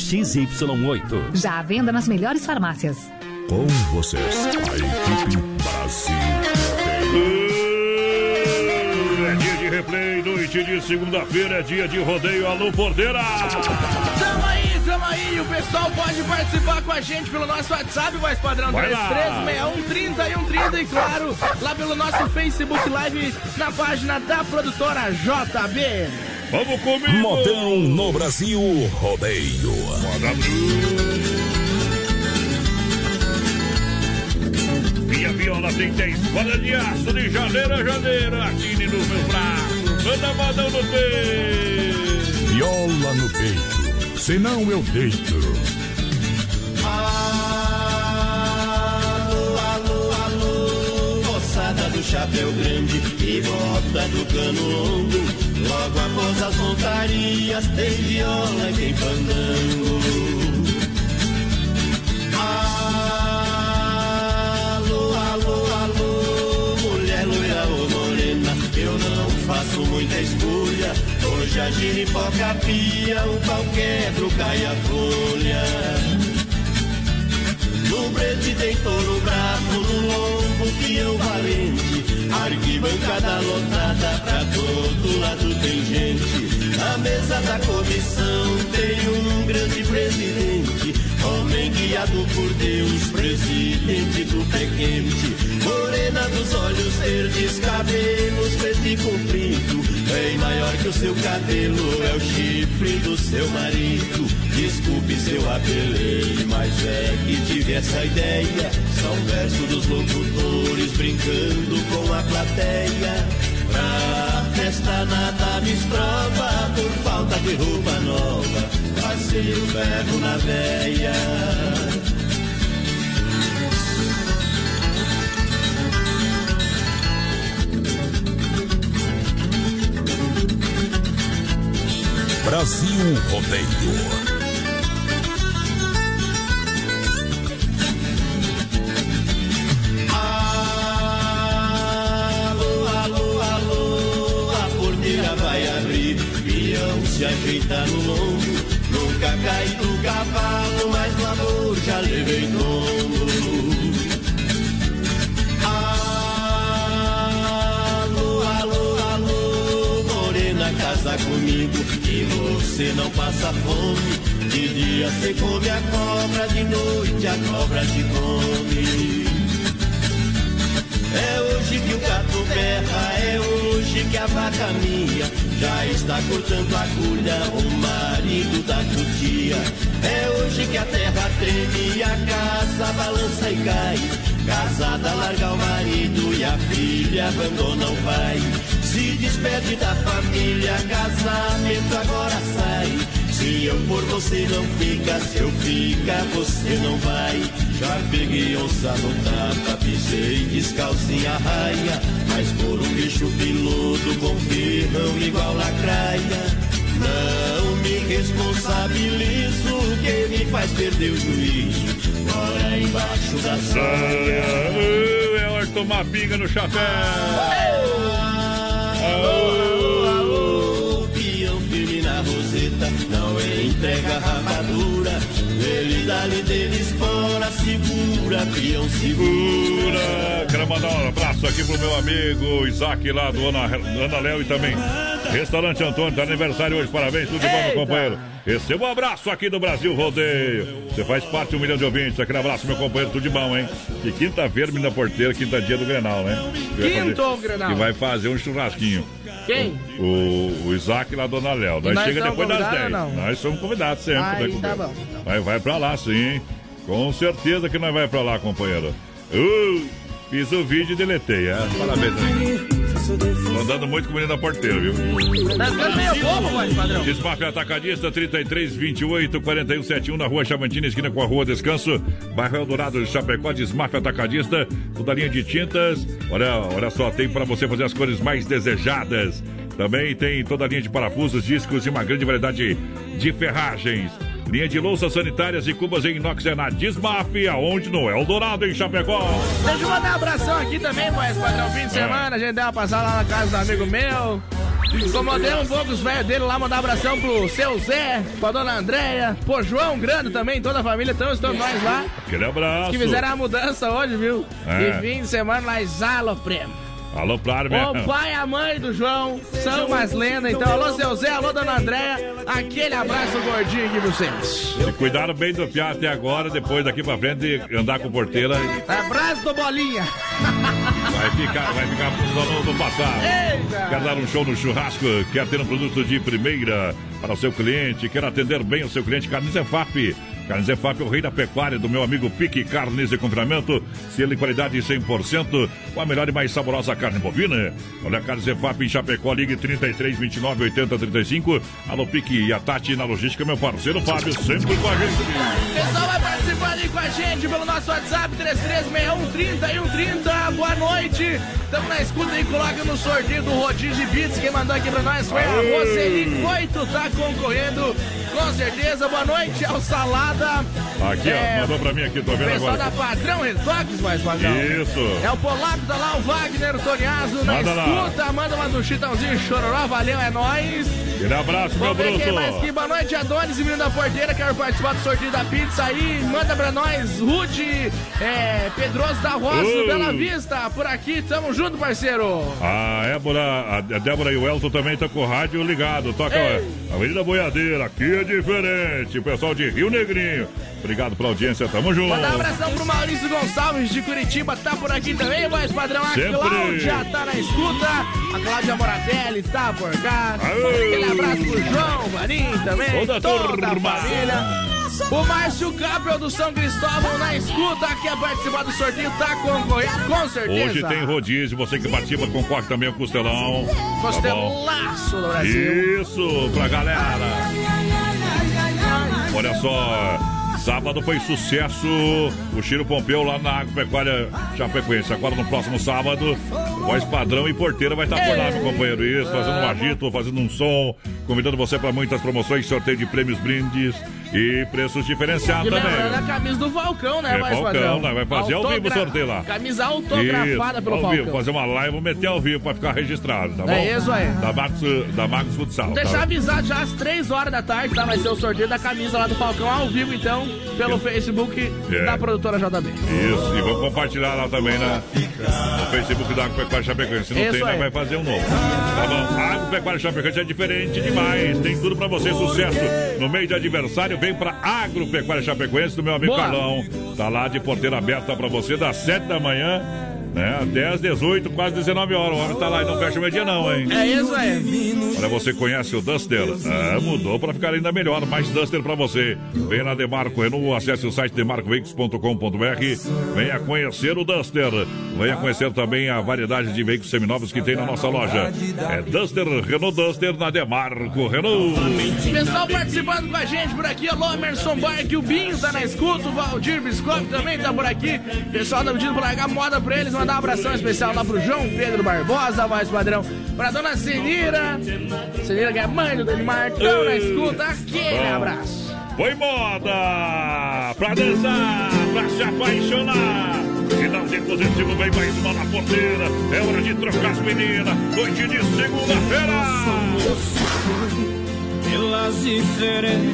XY8. Já à venda nas melhores farmácias. Com vocês, a equipe Brasil. É dia de replay, noite de segunda-feira, é dia de rodeio. Alô, porteira! Tamo aí, tamo aí. O pessoal pode participar com a gente pelo nosso WhatsApp, voz padrão Vai lá. 336130 e 130 e claro, lá pelo nosso Facebook Live na página da produtora JB. Vamos comigo! Modão no Brasil Rodeio. Minha viola tem 10 espada de aço de janeiro a janeiro, aqui nos meus braços. Manda modão no peito! Viola no peito, senão eu deito. Chapéu grande e bota do cano longo. Logo após as montarias tem viola e tem fandango. Alô, alô, alô, mulher loira ou morena, eu não faço muita escolha. Hoje a giripoca pia, o pau quebra, cai a folha. No brete tem touro bravo, no lombo peão valente. Arquibancada lotada, pra todo lado tem gente. Na mesa da comissão tem um grande presidente. Homem guiado por Deus, presidente do pé quente. Morena dos olhos verdes, cabelos preto e comprido. Bem maior que o seu cabelo, é o chifre do seu marido. Desculpe seu apelei, mas é que tive essa ideia. São versos dos locutores brincando com a plateia. Pra festa nada me estropa por falta de roupa nova. Passei o ferro na veia. Brasil Rodeio. Se ajeita no lombo. Nunca caí do cavalo, mas no amor já levei tombo. Alô, alô, alô, morena, casa comigo. E você não passa fome. De dia você come a cobra, de noite a cobra te come. É hoje que o gato berra, é hoje que a vaca minha já está cortando a agulha, o marido da cutia. É hoje que a terra treme a casa balança e cai. Casada larga o marido e a filha abandona o pai. Se despede da família, casamento agora sai. Se eu for, você não fica. Se eu ficar, você não vai. Já peguei onça no tapa, pisei descalço em arraia. Mas por um bicho piloto com ferrão igual lacraia. Não me responsabilizo, que me faz perder o juízo. Bora embaixo da saia. É hora de tomar pinga no chapéu. Alô, alô, entrega rapadura. Ele dali dele espora, segura segura, peão segura. Quero mandar um abraço aqui pro meu amigo Isaac lá do Ana, Ana Léo e também Restaurante Antônio, tá aniversário hoje, parabéns, tudo de bom, meu companheiro. Receba um abraço aqui do Brasil Rodeio. Você faz parte de um milhão de ouvintes. Aquele abraço, meu companheiro, tudo de bom, hein? E quinta-feira, menina porteira, quinta dia do Grenal, né? Quinto fazer- Grenal. Que vai fazer um churrasquinho. Quem? O, o Isaac lá do Ana Léo. Nós nós chega depois das convidados 10. ou não? Nós somos convidados sempre, Aí, tá companheiro? bom. Mas vai pra lá, sim. Com certeza que nós vai pra lá, companheiro. Uh, fiz o vídeo e deletei, é? Parabéns aí. Andando muito com o menino da porteira, viu? Tá ficando meio bobo, voz padrão. Desmafia Atacadista 33 28 41 71 na rua Chavantina, esquina com a rua Descanso, bairro Eldorado de Chapecó. Desmafia Atacadista, toda a linha de tintas. Olha, olha só, tem para você fazer as cores mais desejadas. Também tem toda a linha de parafusos, discos e uma grande variedade de ferragens. Linha de louças sanitárias e cubas em inox é na Desmafia, onde no Eldorado, em Chapecó. Deixa eu mandar um abração aqui também, voz padrão. Fim de semana, a gente deu uma passada lá na casa do amigo meu. Incomodei um pouco os velhos dele lá, mandar um abração pro seu Zé, pra dona Andréia, pro João Grande também, toda a família, estamos nós lá. Aquele abraço. Que fizeram a mudança hoje, viu? É. E fim de semana nós alopremos. Alô, claro, O pai e a mãe do João são umas lendas, então alô seu Zé, alô dona Andréia, aquele abraço gordinho aqui pra vocês. Se cuidaram bem do piá até agora, depois daqui pra frente, andar com porteira, Abraço do Bolinha. vai ficar, vai ficar só no, no passado. Eita! Quer dar um show no churrasco? Quer ter um produto de primeira para o seu cliente? Quer atender bem o seu cliente? Carnes EFAP. EFAP é o rei da pecuária do meu amigo Pique Carnes de Confinamento. Selo e qualidade 100%, com a melhor e mais saborosa carne bovina. Olha, Carnes EFAP em Chapecó, ligue 33 29 80 35. Alô, Pique e a Tati na logística, meu parceiro Fábio, sempre com a gente. Pessoal vai participando aí com a gente pelo nosso WhatsApp 336130 e 130. Boa noite. Estamos na escuta aí, coloca no sorteio do Rodízio Beats. Quem mandou aqui pra nós foi a! Roseli Coito, tá concorrendo com certeza. Boa noite ao Salada. Aqui, É, ó, mandou pra mim aqui, tô O vendo pessoal agora. da Padrão Retoques, mais padrão. Isso. É o Polaco, tá lá o Wagner, o Toniazo na Manda lá. escuta. Manda uma do Chitãozinho Chororó. Valeu, é nóis. Aquele abraço, meu Vamos ver bruto. quem mais aqui. Boa noite, Adonis e menino da porteira. Quero participar do sorteio da pizza aí. Manda pra nós, Ruth, é, Pedroso da Roça, Oi. Bela Vista. Por aqui, tamo junto, parceiro. A Débora, a Débora e o Elton também estão com o rádio ligado. Toca a Avenida Boiadeira, aqui é diferente. O pessoal de Rio Negrinho. Obrigado pela audiência, tamo junto. Mandar um abração pro Maurício Gonçalves de Curitiba, tá por aqui também, voz padrão. A Sempre. Cláudia tá na escuta, a Cláudia Moratelli tá por cá. Aê. Aquele abraço pro João, Marinho também, Toda toda, a família. O Márcio Capel do São Cristóvão na escuta, quer participar do sorteio, tá concorrendo, com certeza. Hoje tem rodízio, você que participa concorre também ao Costelão. Tá? Costelaço do Brasil. Isso, pra galera. Olha só, sábado foi sucesso o Chiro Pompeu lá na Agropecuária Chapecoense. Agora no próximo sábado, voz padrão e porteira vai estar por lá, meu companheiro. Isso, fazendo um agito, fazendo um som, convidando você para muitas promoções, sorteio de prêmios, brindes e preços diferenciados E lembrando também. a camisa do Falcão, né, É, Falcão, né? Vai fazer ao vivo o Autogra- sorteio lá. Camisa autografada Isso, pelo ao Falcão. vivo, fazer uma live, vou meter ao vivo pra ficar registrado, tá bom? É isso aí. Da Max, da Max Futsal. Vou tá? deixar avisado já às 3 horas da tarde, tá? Vai ser o sorteio da camisa lá do Falcão ao vivo, então, pelo Facebook É. da produtora JB. Isso, e vamos compartilhar lá também na, no Facebook da Agropecuária Chapecoense. Se não Isso tem, vai fazer um novo. Tá bom? A Agropecuária Chapecoense é diferente demais. Tem tudo pra você, sucesso. No mês de aniversário, vem pra Agropecuária Chapecoense do meu amigo Boa. Carlão. Tá lá de porteira aberta pra você das 7 da manhã. Né, até às 18, quase 19 horas. O homem tá lá e não fecha o meio-dia, não, hein? É isso aí. Olha, você conhece o Duster? Ah, mudou para ficar ainda melhor. Mais Duster para você. Venha na Demarco Renault, acesse o site demarcoveículos.com.br. Venha conhecer o Duster. Venha conhecer também a variedade de veículos seminovos que tem na nossa loja. É Duster, Renault Duster na Demarco Renault. Pessoal participando com a gente por aqui, alô Emerson Barque, o Binho tá na escuta, o Valdir Biscoff também tá por aqui. Pessoal tá pedindo pra largar moda pra eles, mandar um abração especial lá pro João Pedro Barbosa, voz padrão. Pra dona Senira, Senira que é mãe do Denimar, tão na escuta, aquele Bom. abraço. Foi moda pra dançar, pra se apaixonar. Final de positivo vem mais uma na porteira. É hora de trocar as meninas. Noite de segunda-feira. pelas diferenças.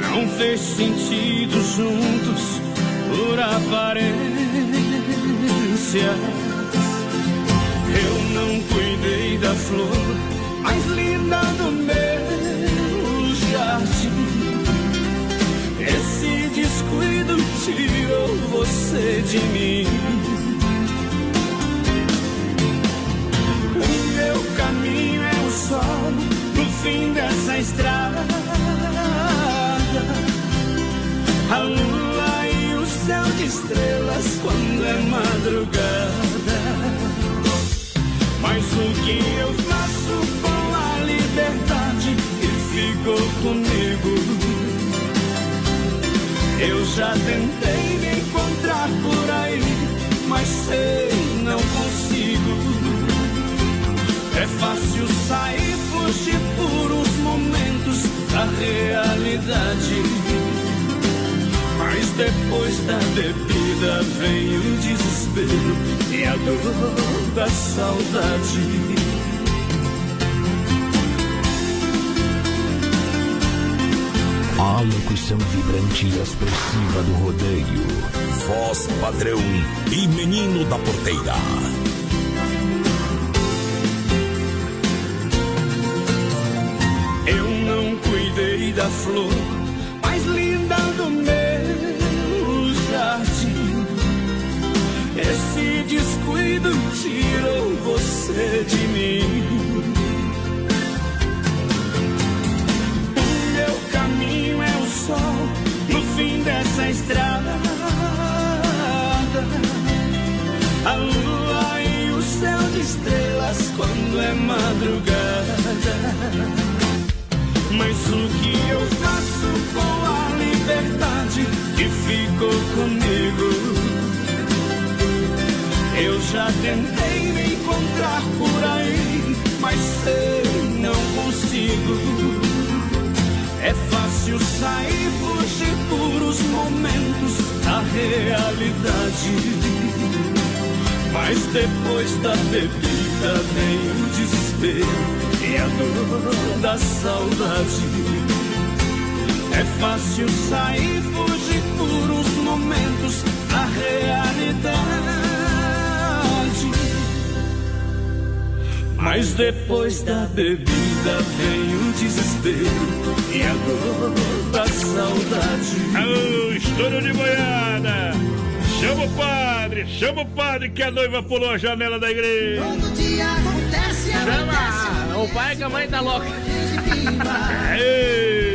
Não fez sentido juntos por aparência. Eu não cuidei da flor mais linda do meu jardim. Esse descuido tirou você de mim. O meu caminho é o sol no fim dessa estrada. A o céu de estrelas quando é madrugada. Mas o que eu faço com a liberdade que ficou comigo? Eu já tentei me encontrar por aí, mas sei, não consigo. É fácil sair, fugir por uns momentos da realidade. Depois da bebida vem o desespero e a dor da saudade. A locução vibrante e expressiva do rodeio. Voz padrão e menino da porteira. Eu não cuidei da flor descuido tirou você de mim. O meu caminho é o sol no fim dessa estrada. A lua e o céu de estrelas quando é madrugada. Mas o que eu faço com a liberdade que ficou comigo? Eu já tentei me encontrar por aí, mas sei, não consigo. É fácil sair, fugir por os momentos da realidade. Mas depois da bebida vem o desespero e a dor da saudade. É fácil sair, fugir por uns momentos da realidade. Mas depois da bebida vem o desespero e a dor da saudade. Alô, estouro de boiada! Chama o padre, chama o padre que a noiva pulou a janela da igreja. Todo dia acontece, Chama! O pai que a mãe tá louca. Ei!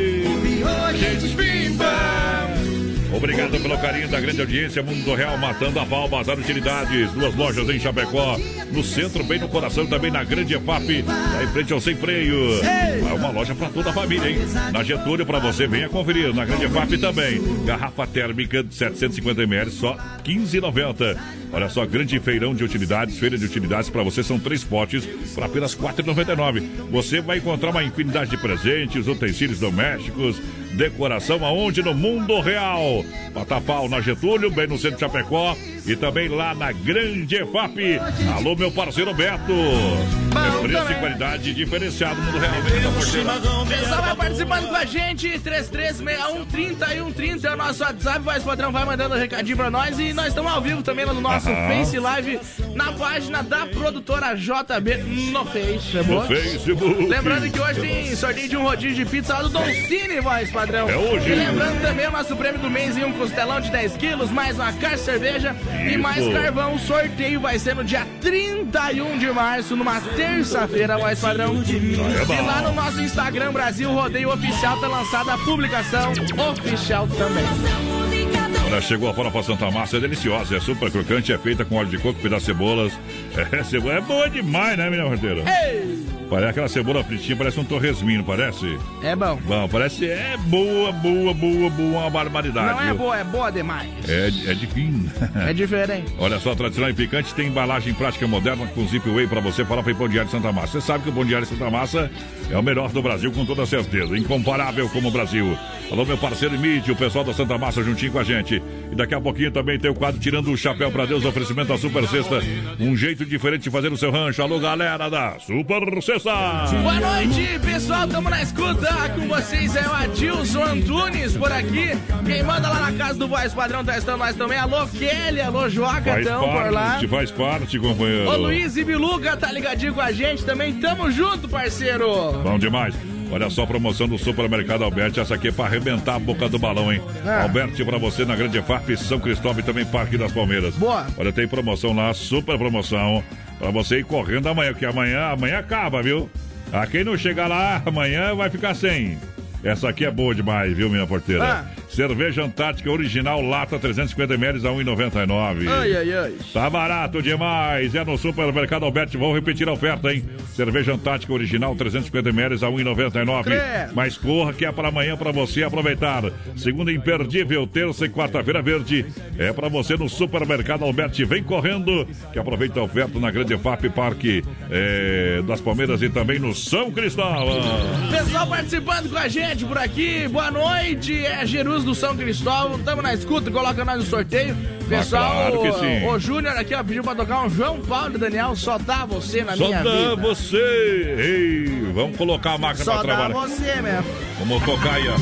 Obrigado pelo carinho da grande audiência. Mundo Real matando a pau, Bazar Utilidades. Duas lojas em Chapecó. No centro, bem no coração, também na grande EFAP. Lá em frente ao Sem Freio. É uma loja para toda a família, hein? Na Getúlio, para você, venha conferir. Na grande EFAP também. Garrafa térmica de 750ml, só 15,90. Olha só, grande feirão de utilidades, feira de utilidades para você são três potes por apenas R$ 4,99. Você vai encontrar uma infinidade de presentes, utensílios domésticos, decoração aonde? No mundo real. Patapau na Getúlio, bem no centro de Chapecó e também lá na Grande EFAP. Alô, meu parceiro Beto. É preço e qualidade diferenciado no mundo real. Vem pessoal vai participando com a gente, 3361 3130 é o nosso WhatsApp, vai padrão, vai mandando um recadinho pra nós e nós estamos ao vivo também lá no nosso Aham. Face Live, na página da produtora JB no Facebook. No Facebook. Lembrando que hoje tem sorteio de um rodízio de pizza lá do Don Cine, voz padrão. É hoje. E lembrando também o nosso prêmio do mês em um costelão de 10 quilos, mais uma caixa de cerveja e Isso. mais carvão. O sorteio vai ser no dia 31 de março, numa terça-feira, voz padrão. E lá no nosso Instagram Brasil Rodeio Oficial tá lançada a publicação oficial também. Olha, chegou a farofa Santa Massa, é deliciosa, é super crocante, é feita com óleo de coco, pedaço de cebolas. É, cebola é boa demais, né, menina Porteira? Ei! Parece aquela cebola fritinha, parece um torresminho, não parece? É bom. Bom, parece, é boa, boa, boa, boa, uma barbaridade. Não é viu? boa, é boa demais. É, é divino. É diferente. Olha só, tradicional e picante tem embalagem prática moderna com zip whey pra você, farofa e pão diário Santa Massa. Você sabe que o pão diário Santa Massa é o melhor do Brasil, com toda certeza. Incomparável como o Brasil. Alô, meu parceiro Mídio, o pessoal da Santa Massa juntinho com a gente. Gente. E daqui a pouquinho também tem o quadro Tirando o Chapéu pra Deus, oferecimento da Super Sexta. Um jeito diferente de fazer o seu rancho. Alô, galera da Super Sexta! Boa noite, pessoal. Tamo na escuta. Com vocês é o Adilson Antunes por aqui. Quem manda lá na casa do Voz Padrão tá estando nós também. Alô, Kelly. Alô, Joca, Faz tão por lá. faz parte, companheiro. Ô, Luiz e Biluca tá ligadinho com a gente também. Tamo junto, parceiro. Bom demais. Olha só a promoção do Supermercado Alberti. Essa aqui é pra arrebentar a boca do balão, hein? Ah. Alberti pra você na Grande FAP, São Cristóvão e também Parque das Palmeiras. Boa. Olha, tem promoção lá, super promoção. Pra você ir correndo amanhã, porque amanhã, amanhã acaba, viu? A quem não chegar lá amanhã vai ficar sem. Essa aqui é boa demais, viu, minha porteira? Ah. Cerveja Antártica original, lata 350ml a 1,99. Ai, ai, ai. Tá barato demais. É no Supermercado Alberti. Vou repetir a oferta, hein? Cerveja Antártica original, 350ml a 1,99. Crê. Mas corra que é para amanhã para você aproveitar. Segunda imperdível, terça e quarta-feira verde. É para você no Supermercado Alberti. Vem correndo que aproveita a oferta na Grande FAP Parque é, das Palmeiras e também no São Cristóvão. Pessoal participando com a gente por aqui, boa noite. É Jerus do São Cristóvão, tamo na escuta, coloca nós no sorteio. Pessoal, Ah, claro que sim. o Júnior aqui ó, pediu pra tocar um João Paulo e Daniel, só dá você na Só minha dá vida. você. Ei, vamos colocar a máquina Só para dá trabalhar. você mesmo. Vamos tocar aí, ó.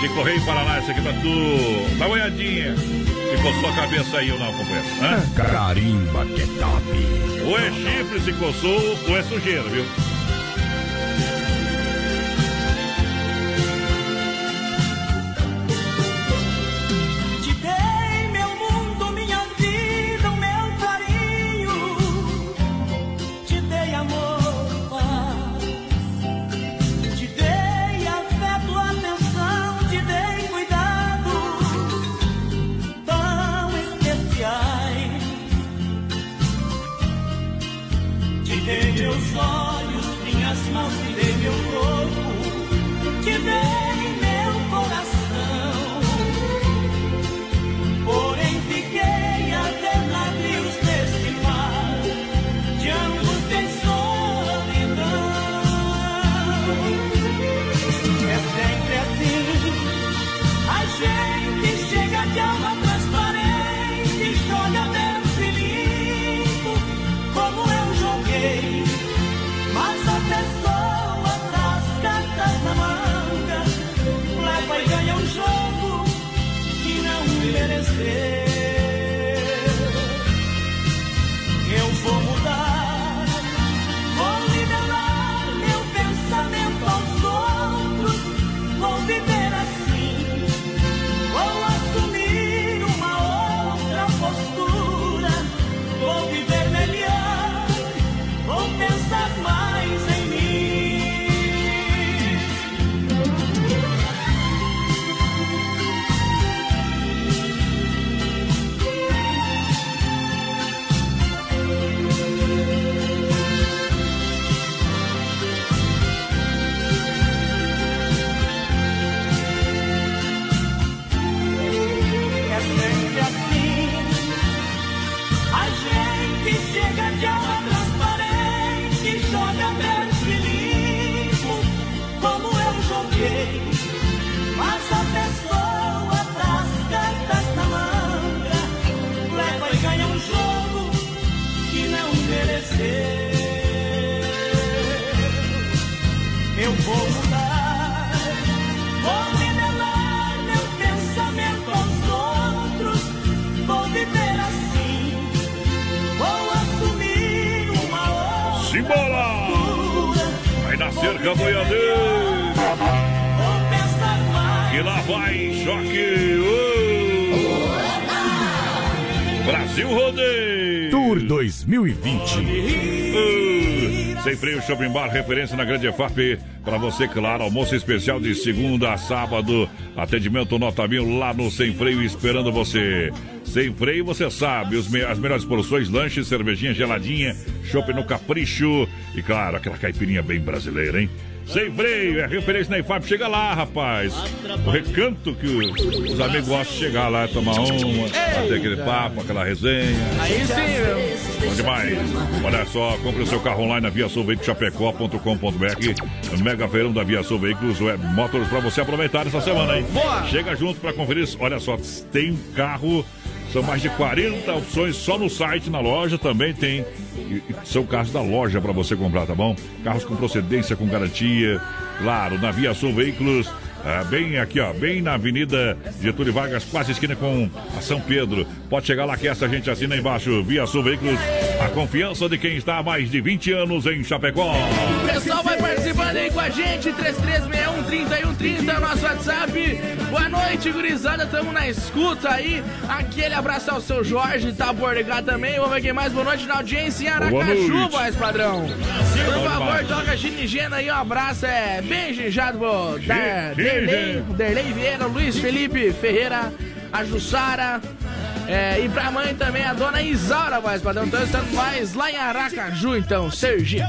Chico Rei Paraná, essa aqui tá tudo. Dá uma olhadinha. Se coçou a cabeça aí ou não, companheiro? Hã? Carimba que é top. Ou é chifre se coçou, ou é sujeira, viu? Mais. E lá vai, choque! Ô! Brasil Rodeio! Tour 2020. Uh, Sem freio Shopping Bar, referência na Grande FAP. Para você, claro, almoço especial de segunda a sábado. Atendimento nota mil lá no Sem Freio esperando você. Sem freio, você sabe, os me- as melhores porções, lanches, cervejinha geladinha, shopping no capricho. E claro, aquela caipirinha bem brasileira, hein? Sem freio, é referência na IFAP. Chega lá, rapaz. O recanto que os, os amigos gostam de chegar lá, tomar uma, bater aquele papo, aquela resenha. Aí sim, meu. Bom demais. Olha só, compre o seu carro online na viaçãoveiculoschapecó.com.br. Mega feirão da Viação Veículos Web Motors para você aproveitar essa semana, hein? Boa. Chega junto para conferir. Olha só, tem carro. São mais de 40 opções só no site, na loja também tem. São carros da loja para você comprar, tá bom? Carros com procedência, com garantia. Claro, na Via Sul Veículos. ah, bem aqui, ó, bem na Avenida Getúlio Vargas, quase esquina com a São Pedro. Pode chegar lá que essa gente assina embaixo. Via Sul Veículos, a confiança de quem está há mais de 20 anos em Chapecó. O pessoal vai participando aí com a gente, 3361-3130 é o nosso WhatsApp. Boa noite, gurizada, tamo na escuta aí. Aquele abraço ao seu Jorge, tá por ligar também. Vamos ver quem mais, boa noite na audiência em Aracaju, voz padrão. Por favor, toca Ginigena aí, um abraço, é bem ginjado. Derlei, Derlei Vieira, Luiz Felipe Ferreira, a Jussara. É, e pra mãe também, a dona Isaura, voz padrão. Então estamos mais lá em Aracaju, então, Sergipe.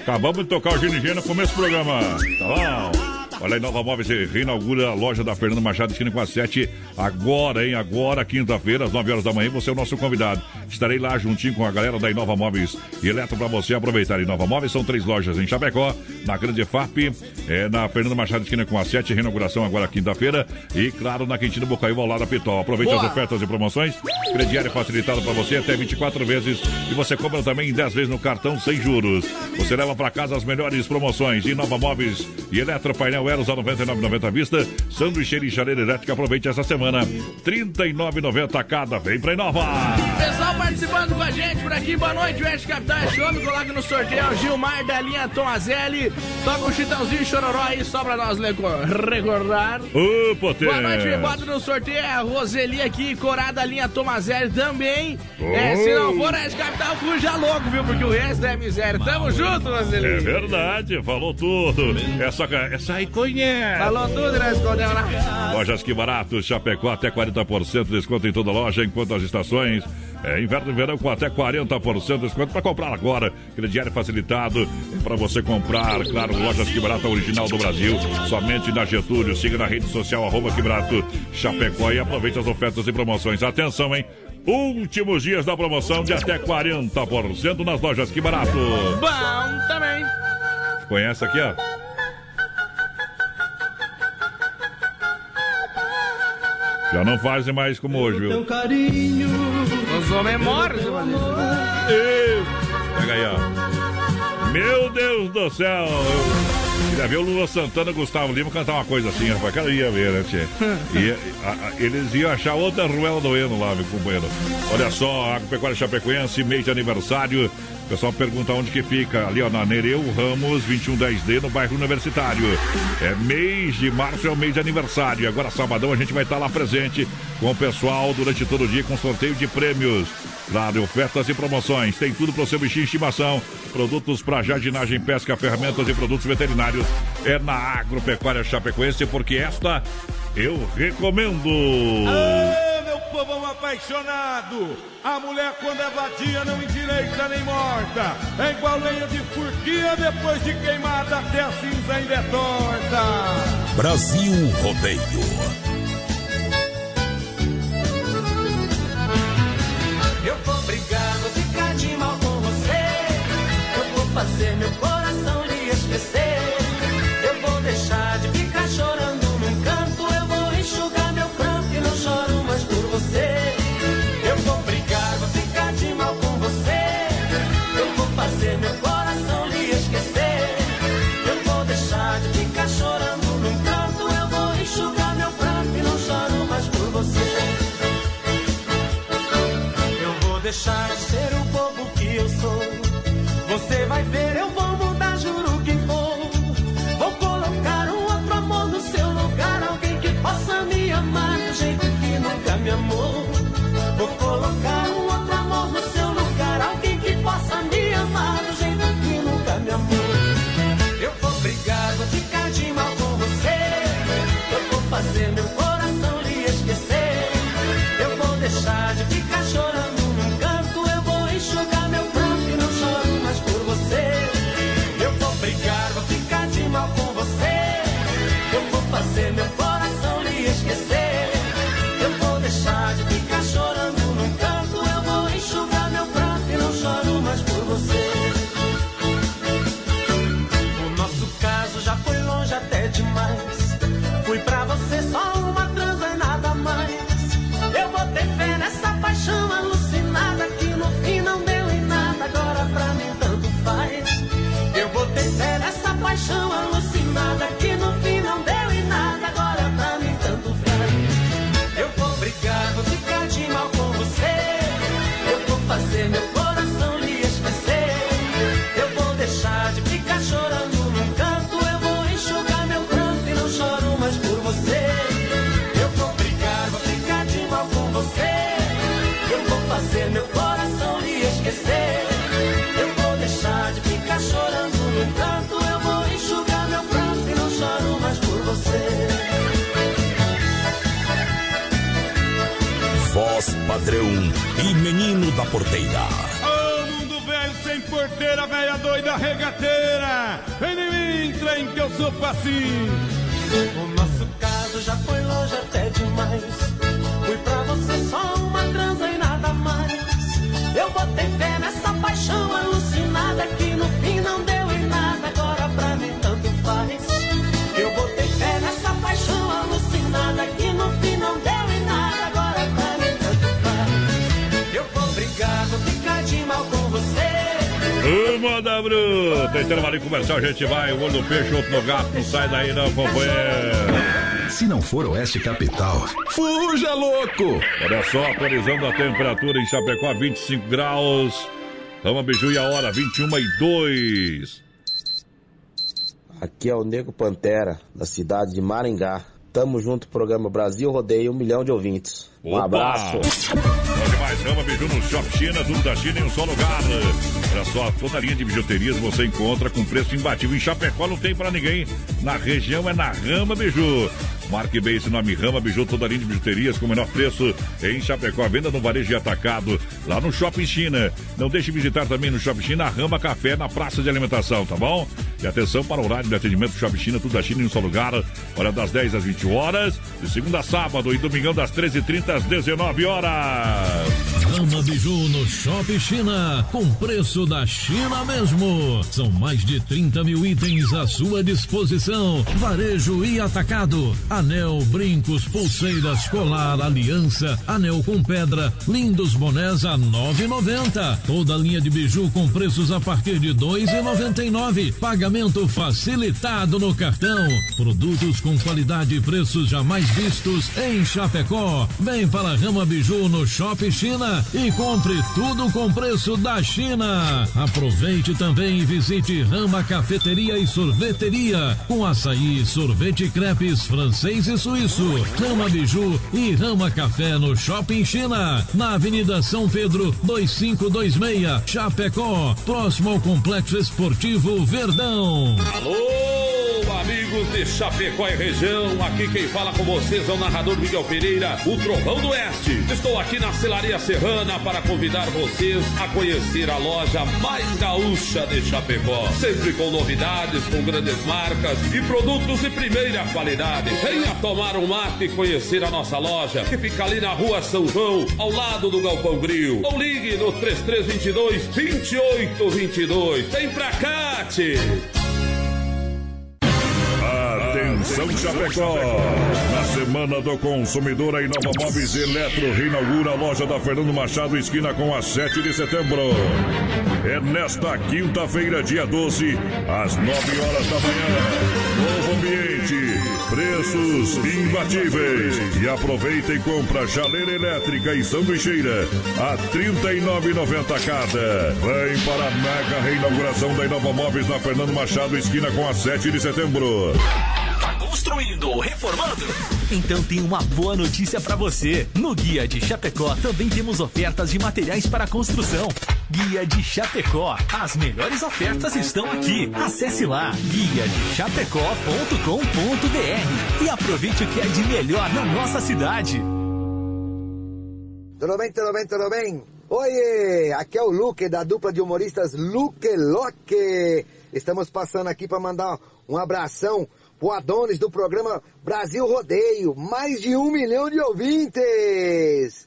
Acabamos de tocar o Ginigê no começo do programa. Tá bom? Olha aí, Nova Móveis reinaugura a loja da Fernanda Machado, esquina com a 7, agora, hein? Agora, quinta-feira, às 9 horas da manhã, você é o nosso convidado. Estarei lá juntinho com a galera da Inova Móveis e Eletro para você aproveitar. Inova Móveis são três lojas em Chapecó, na Grande FAP, é, na Fernanda Machado, esquina com a 7, reinauguração agora quinta-feira. E, claro, na Quintino Bocaiúva, ao lado da Pitol. Aproveite Boa. as ofertas e promoções. Crediário facilitado para você até 24 vezes. E você compra também em 10 vezes no cartão sem juros. Você leva para casa as melhores promoções. Inova Móveis e Eletro Painel Eros a 99,90 à vista. Sanduicheira e chaleira elétrica. Aproveite essa semana. R$ 39,90 cada. Vem pra Inova. Pessoal participando com a gente por aqui, boa noite, Oeste Capital, esse homem, coloca no sorteio o Gilmar da linha Tomazelli, toca um chitãozinho chororó aí, só pra nós recordar. Ô, potência. Boa noite, bota no sorteio é a Roseli aqui, corada linha Tomazelli também. É, se não for Oeste Capital, fuja louco, viu, porque o resto é miséria. Tamo junto, Roseli. É verdade, falou tudo. Essa, essa aí conhece. Falou tudo, né, escondeu lá. Lojas que barato, Chapecó até 40% de desconto em toda loja, enquanto as estações. É, inverno e verão com até 40% de desconto para comprar agora. Crediário facilitado para você comprar. Claro, Lojas que barato original do Brasil. Somente na Getúlio. Siga na rede social arroba que barato Chapecó e aproveite as ofertas e promoções. Atenção, hein? Últimos dias da promoção de até 40% nas lojas que barato. Bom também. Conhece aqui, ó? Já não fazem mais como hoje, viu? carinho. Os homens morrem, seu Ei, Pega aí, ó. Meu Deus do céu! Queria ver o Lula Santana e Gustavo Lima cantar uma coisa assim, rapaz. Cara, ia ver, né, tchê? E, a- a- eles iam achar outra Ruela doendo lá, meu companheiro. Olha só, Agropecuária Chapecoense, mês de aniversário. Pessoal pergunta onde que fica. Ali, ó, na Nereu Ramos, 2110D, no bairro Universitário. É mês de março, é o mês de aniversário. Agora, sabadão, a gente vai estar lá presente com o pessoal durante todo o dia com sorteio de prêmios. Claro, ofertas e promoções. Tem tudo para o seu bichinho de estimação. Produtos para jardinagem, pesca, ferramentas e produtos veterinários. É na Agropecuária Chapecoense, porque esta eu recomendo. Ê, meu povão apaixonado! A mulher, quando é vadia, não endireita nem morta. É igual lenha de furquia, depois de queimada, até a cinza ainda é torta. Brasil Rodeio. Eu vou brigar, vou ficar de mal com você. Eu vou fazer meu coração Padrão e menino da porteira. Ô mundo velho sem porteira, velha doida regateira. Vem em mim, trem que eu sou facinho. O nosso caso já foi longe até demais. Moda bruta! Intervalo comercial, a gente vai. O olho no peixe, outro no gato. Não sai daí, não, companheiro. Se não for Oeste Capital, Fuja, louco! Olha só, atualizando a temperatura em Chapecó, 25 graus. Rama Biju e a hora, 21 e 2. Aqui é o Nego Pantera, da cidade de Maringá. Tamo junto, programa Brasil Rodeio, um milhão de ouvintes. Um Opa! abraço. Mais, Rama Biju no Shop China, tudo da China em um só lugar. Olha só, toda a linha de bijuterias você encontra com preço imbatível. Em Chapecó não tem pra ninguém. Na região é na Rama Biju. Marque bem esse nome Rama Biju, toda a linha de bijuterias com o menor preço em Chapecó. Venda no varejo e atacado lá no Shopping China. Não deixe de visitar também no Shopping China a Rama Café na praça de alimentação, tá bom? E atenção para o horário de atendimento do Shopping China, tudo da China em um só lugar. Hora das 10 às 20 horas, de segunda a sábado e domingão das 13h30 às 19 horas. Rama Biju no Shopping China, com preço da China mesmo. São mais de 30 mil itens à sua disposição. Varejo e atacado. Anel, brincos, pulseiras, colar, aliança, anel com pedra, lindos bonés a 9,90. Toda linha de biju com preços a partir de 2,99. Pagamento facilitado no cartão. Produtos com qualidade e preços jamais vistos em Chapecó. Vem para Rama Biju no Shopping China e compre tudo com preço da China. Aproveite também e visite Rama Cafeteria e Sorveteria com açaí, sorvete crepes francês e suíço. Rama Biju e Rama Café no Shopping China, na Avenida São Pedro 2526, Chapecó, próximo ao Complexo Esportivo Verdão. Alô, amigos de Chapecó e região, aqui quem fala com vocês é o narrador Miguel Pereira, o Trovão do Oeste. Estou aqui na Celaria Serrana para convidar vocês a conhecer a loja mais gaúcha de Chapecó. Sempre com novidades, com grandes marcas e produtos de primeira qualidade. Venha tomar um mate e conhecer a nossa loja, que fica ali na rua São João, ao lado do Galpão Grill. Ou ligue no 3322 2822. Vem pra cá, tchê. Atenção Chapecó! Na Semana do Consumidor, a Inova Móveis Eletro reinaugura a loja da Fernando Machado, esquina com a 7 de setembro. É nesta quinta-feira, dia 12, às 9 horas da manhã. Novo ambiente, preços imbatíveis. E aproveita e compra chaleira elétrica e sanduicheira a R$ 39,90 cada. Vem para a mega reinauguração da Inova Móveis na Fernando Machado, esquina com a 7 de setembro. Construindo ou reformando? Então tem uma boa notícia pra você. No Guia de Chapecó também temos ofertas de materiais para construção. Guia de Chapecó. As melhores ofertas estão aqui. Acesse lá guia de chapecó.com.br e aproveite o que é de melhor na nossa cidade. Tudo bem, tudo bem, tudo bem? Oi, aqui é o Luque da dupla de humoristas Luque Loque. Estamos passando aqui para mandar um abração pro Adonis do programa Brasil Rodeio. Mais de um milhão de ouvintes.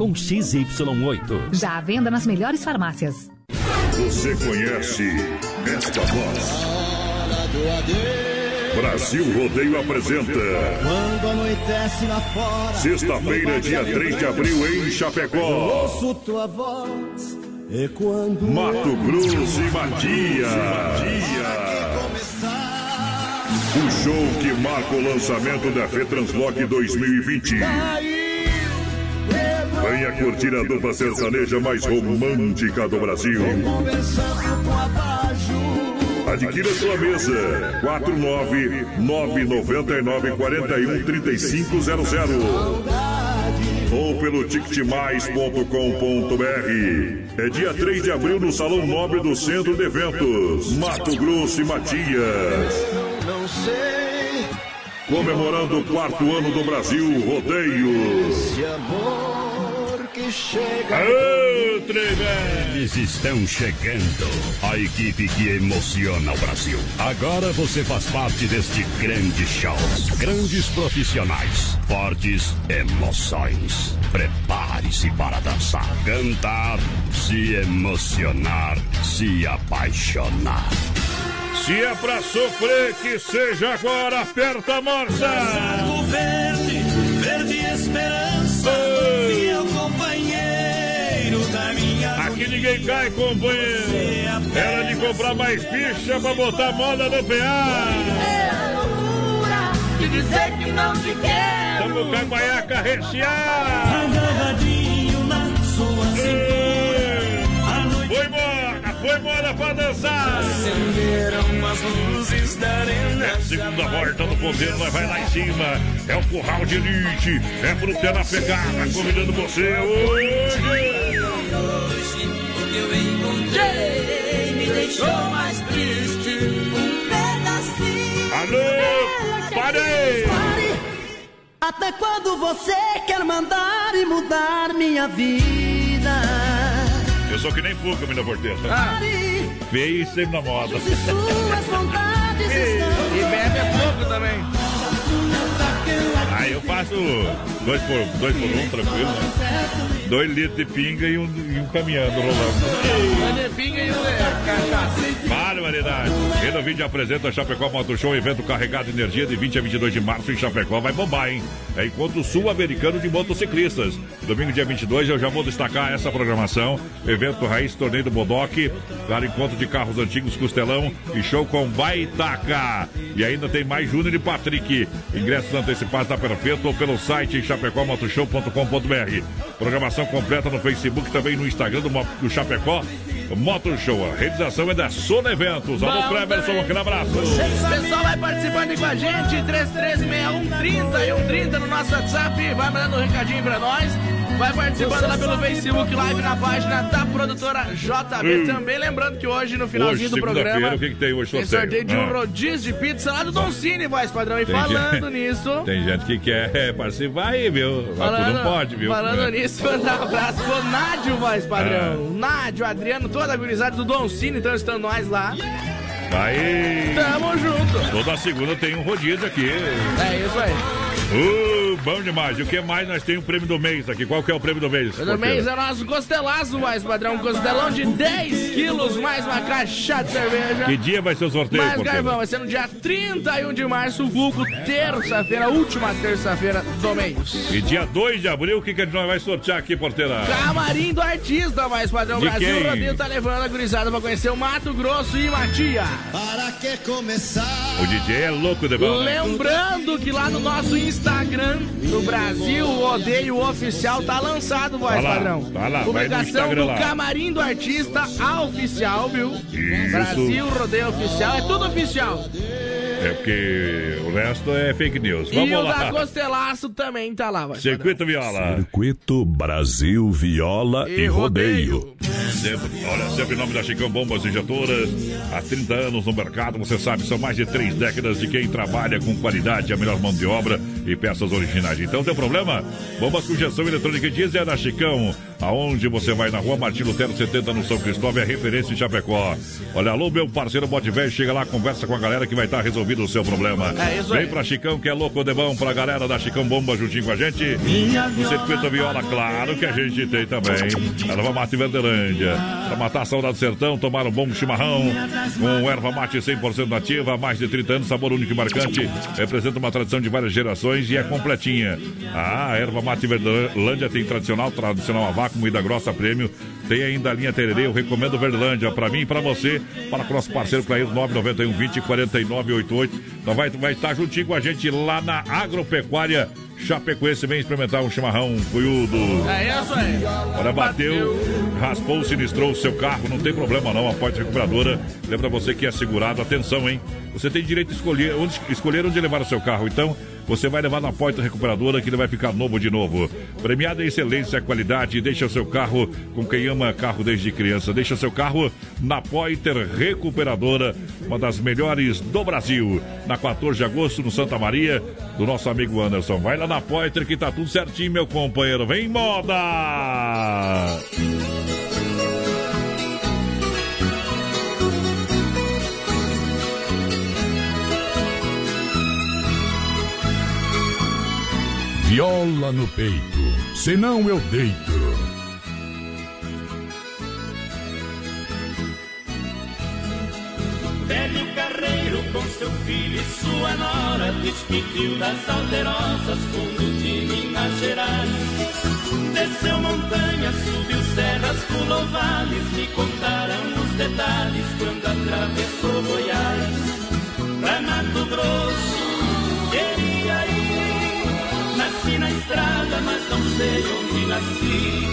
com XY8. Já à venda nas melhores farmácias. Você conhece esta voz? Brasil Rodeio apresenta. Quando anoitece lá fora. Sexta-feira, dia 3 de abril, em Chapecó. ouço tua voz É quando Mato Grosso e Matias. O show que marca o lançamento da FETranslock 2020. Venha curtir a dupla sertaneja mais romântica do Brasil. Adquira sua mesa. 49999413500 ou pelo ticketmais.com.br. É dia 3 de abril no Salão Nobre do Centro de Eventos, Mato Grosso e Matias. Não sei. Comemorando o quarto ano do Brasil Rodeio. Chega. Aê! Eles estão chegando. A equipe que emociona o Brasil. Agora você faz parte deste grande show. Grandes profissionais, fortes emoções. Prepare-se para dançar, cantar, se emocionar, se apaixonar. Se é pra sofrer, que seja agora, aperta a! Sargo verde, verde esperança, fiel companheiro Aqui ninguém cai, companheiro. Era de comprar mais ficha pra botar moda no PA. De dizer que não te quero. Tamo com a guaiaca recheada. Agarradinho na sua cintura. Foi embora pra dançar. acenderam as luzes da arena. É a segunda volta do poder, nós vai lá em cima. É o curral de elite, é pro ter na pegada, convidando você hoje. Hoje o que eu encontrei me deixou mais triste. Um pedacinho. Alô, parei! Até quando você quer mandar e mudar minha vida? Sou que nem Fuca, menina porteira. Pare, Feio e sempre na moda. E bebe é pouco também. Aí eu faço dois por, dois por um, tranquilo? Dois litros de pinga e um, e um caminhando, rolando. Uma de pinga e um cachaça. Barbaridade. Reno 20 apresenta a Chapecó Moto Show, evento carregado de energia de 20 a 22 de março em Chapecó. Vai bombar, hein? É encontro sul-americano de motociclistas. Domingo, dia 22, eu já vou destacar essa programação. Evento Raiz, Torneio do Bodoque. Claro, encontro de carros antigos, Costelão e show com Baitaca. E ainda tem mais Júnior e Patrick. Ingressos antecipados na Perfeito ou pelo site chapecómotoshow.com.br. Programação completa no Facebook também no Instagram do, do Chapecó Moto Show. A realização é da Sona Eventos. Alô, Cleverson, também. aquele abraço. O pessoal vai participando com a gente, 336130 e 130 no nosso WhatsApp, vai mandando um recadinho pra nós. Vai participando lá pelo Facebook Live na página da produtora JB. Hum. Também lembrando que hoje, no finalzinho Hoje, do programa, o que, que tem hoje? tem sorteio de um rodízio de pizza lá do Don Cine, voz padrão. E Tem falando gente- nisso, Tem gente que quer participar aí, viu? Mas Falando, não pode, viu? falando É. nisso, mandar um abraço pro Nádio, voz padrão. Nádio, Adriano, toda a gurizada do Don Cine, estão estando nós lá. Aí. Tamo junto. Toda segunda tem um rodízio aqui. É isso aí. Uh, bom demais. E o que mais nós temos o prêmio do mês aqui? Qual que é o prêmio do mês? Pelo mês é o nosso costelaço, mais padrão. Um costelão de 10 quilos, mais uma caixa de cerveja. Que dia vai ser o sorteio, Mais carvão, vai ser no dia 31 de março, vulgo terça-feira, última terça-feira do mês. E dia 2 de abril, o que, que a gente vai sortear aqui, porteira? Camarim do artista, mais padrão. De Brasil quem? Rodeio tá levando a gurizada pra conhecer o Mato Grosso e Matias. Para que começar? O DJ é louco de bom. Lembrando que lá no nosso Instagram, no Brasil Odeio Oficial, tá lançado, voz Tá lá, padrão. tá lá, vai no Publicação Instagram do lá. Camarim do Artista a Oficial, viu? Isso. Brasil Rodeio Oficial, é tudo oficial. É porque o resto é fake news. Vamos e o lá. da Costelaço também tá lá, voz Circuito Viola. Circuito Brasil Viola e, E Rodeio. Sempre, olha, sempre em nome da Chicão Bombas Injetoras. Há 30 anos no mercado, você sabe, são mais de três décadas de quem trabalha com qualidade, a melhor mão de obra e peças originais. Então, tem problema? Bombas com injeção eletrônica e diesel é na Chicão. Aonde você vai na rua Martin Lutero 70 no São Cristóvão, é referência em Chapecó. Olha, alô, meu parceiro Bote Velho, chega lá, conversa com a galera que vai estar resolvido o seu problema. É isso Vem aí. pra Chicão, que é louco de bom, pra galera da Chicão Bomba juntinho com a gente. No Circuito Viola, claro que a gente tem também. A Nova Mate Verdelândia. Pra matar a saudade do sertão, tomar um bom chimarrão. Com erva mate 100% nativa, há mais de 30 anos, sabor único e marcante. Representa uma tradição de várias gerações e é completinha. Ah, a erva mate Verdelândia tem tradicional, tradicional a vácuo, moída grossa prêmio. Tem ainda a linha Tererê, eu recomendo Verlândia, pra mim e pra você, para com o nosso parceiro Clair 991 20 49 88. Então vai, vai estar juntinho com a gente lá na Agropecuária Chapecoense vem experimentar um chimarrão cuiudo. É isso aí. Olha, bateu, raspou, sinistrou o seu carro, não tem problema não, a porta recuperadora. Lembra você que é segurado, atenção, hein? Você tem direito de escolher onde, escolher onde levar o seu carro, então você vai levar na porta recuperadora que ele vai ficar novo de novo. Premiada em excelência qualidade, deixa o seu carro com quem ama carro desde criança. Deixa seu carro na Poiter Recuperadora, uma das melhores do Brasil. Na 14 de agosto, no Santa Maria, do nosso amigo Anderson. Vai lá na Poiter que tá tudo certinho, meu companheiro. Vem moda! Viola no peito, senão eu deito. Velho carreiro com seu filho e sua nora Despediu das alterosas fundo de Minas Gerais. Desceu montanhas, subiu serras, pulou vales Me contaram os detalhes quando atravessou Goiás. Pra Mato Grosso, queria ir Nasci na estrada, mas não sei onde nasci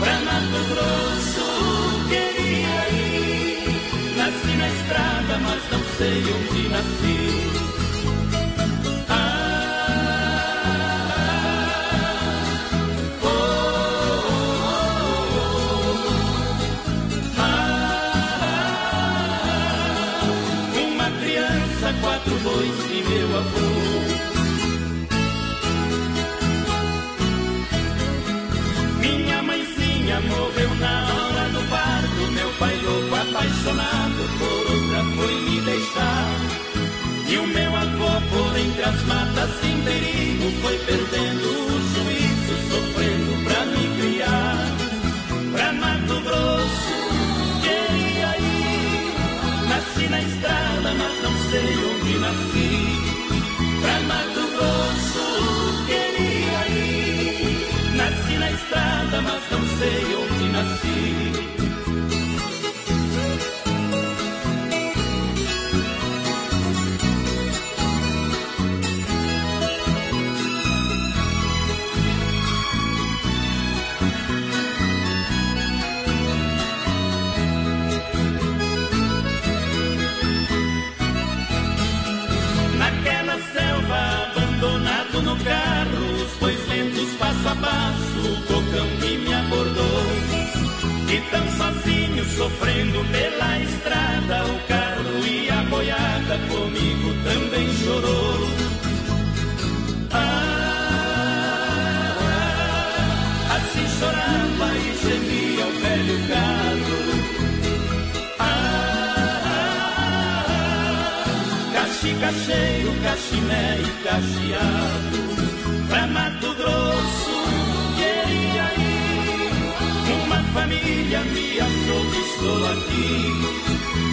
Pra Mato Grosso, queria ir Nasci na estrada, mas não sei onde nasci. Ah. Ah, criança, quatro bois e meu avô. Morreu na hora do parto. Meu pai louco, apaixonado por outra, foi me deixar. E o meu avô, por entre as matas sem perigo, foi perdendo o juízo, sofrendo pra me criar. Pra Mato Grosso, queria ir. Nasci na estrada, mas não sei onde nasci. Pra Mato Grosso, sei onde nasci. Abandonado no carro, os bois lentos passo a passo, o cocão que me E tão sozinho, sofrendo pela estrada, o carro e a boiada comigo também chorou. Ah, assim chorava e gemia o velho carro. Caxicacheiro, cachiné e cacheado Pra Mato Grosso família me achou que estou aqui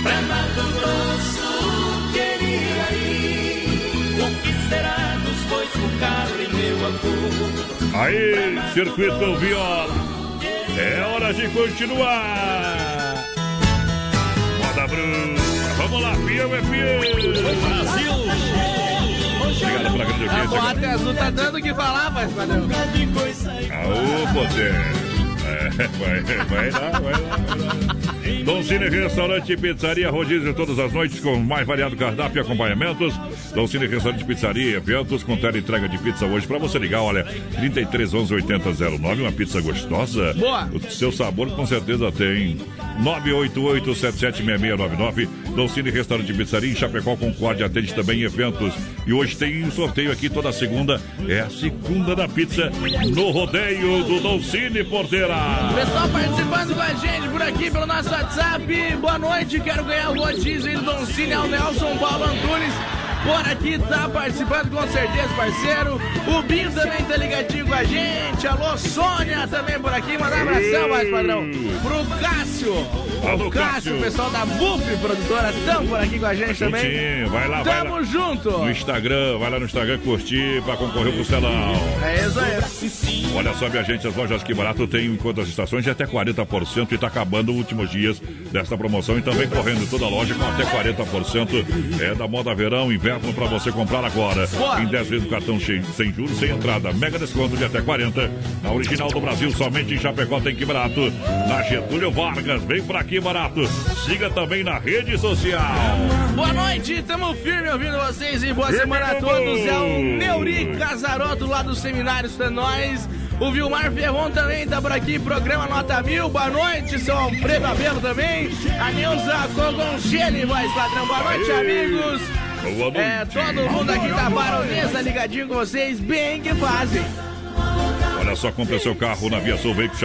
Pra Mato Grosso queria ir O que será dos bois com carro e meu avô Aí, Circuito Viola. É hora de continuar. Moda Bruna. Vamos lá, fiel é fiel. Brasil. Obrigado pela grande A audiência. boate azul tá dando o que falar, mas padrão. Aô, poder. Vai, vai lá, vai lá, vai lá. Dom Cine Restaurante e Pizzaria, rodízio todas as noites com mais variado cardápio e acompanhamentos. Dom Cine Restaurante e Pizzaria, eventos com tela entrega de pizza hoje pra você ligar, olha, 33 11 80 09, uma pizza gostosa. Boa. O seu sabor com certeza tem. 988 776699 Dom Cine Restaurante e Pizzaria em Chapecó, Concórdia, atende também eventos. E hoje tem um sorteio aqui toda segunda, é a segunda da pizza no rodeio do Dom Cine Porteira. Pessoal participando com a gente por aqui pelo nosso WhatsApp. Boa noite, quero ganhar o aí do Don Cine, é o Nelson Paulo Antunes. Por aqui tá participando com certeza, parceiro. O Binho também tá ligadinho com a gente. Alô, Sônia também por aqui. Manda um abração, mais padrão. Pro Cássio. Alô, o Cássio, Cássio. o pessoal da BUP Produtora, tamo por aqui com a gente também. Vai lá, vai Tamo lá. junto. No Instagram, vai lá no Instagram curtir pra concorrer pro Celão. É isso aí. Olha só, minha gente, as lojas Que Barato tem enquanto as estações de até 40% e tá acabando os últimos dias desta promoção. Então vem correndo toda a loja com até 40%. É da moda verão, inverno pra você comprar agora. Em 10 vezes no cartão cheio, sem juros, sem entrada. Mega desconto de até 40%. Na original do Brasil, somente em Chapecó tem Que Barato. Na Getúlio Vargas, vem pra Que Barato. Siga também na rede social. Boa noite, tamo firme ouvindo vocês e boa Firme, semana a todos. É o. Neuri Casaroto lá do Seminário da Nós. O Vilmar Ferron também tá por aqui, programa Nota Mil. Boa noite, seu Alfredo Abelo também. A Neuza Cogonchele, voz padrão. Boa noite, amigos. Boa noite. É, todo mundo aqui da Baronesa ligadinho com vocês, bem que fazem. Olha só, compre seu carro na Via Sul Veículos.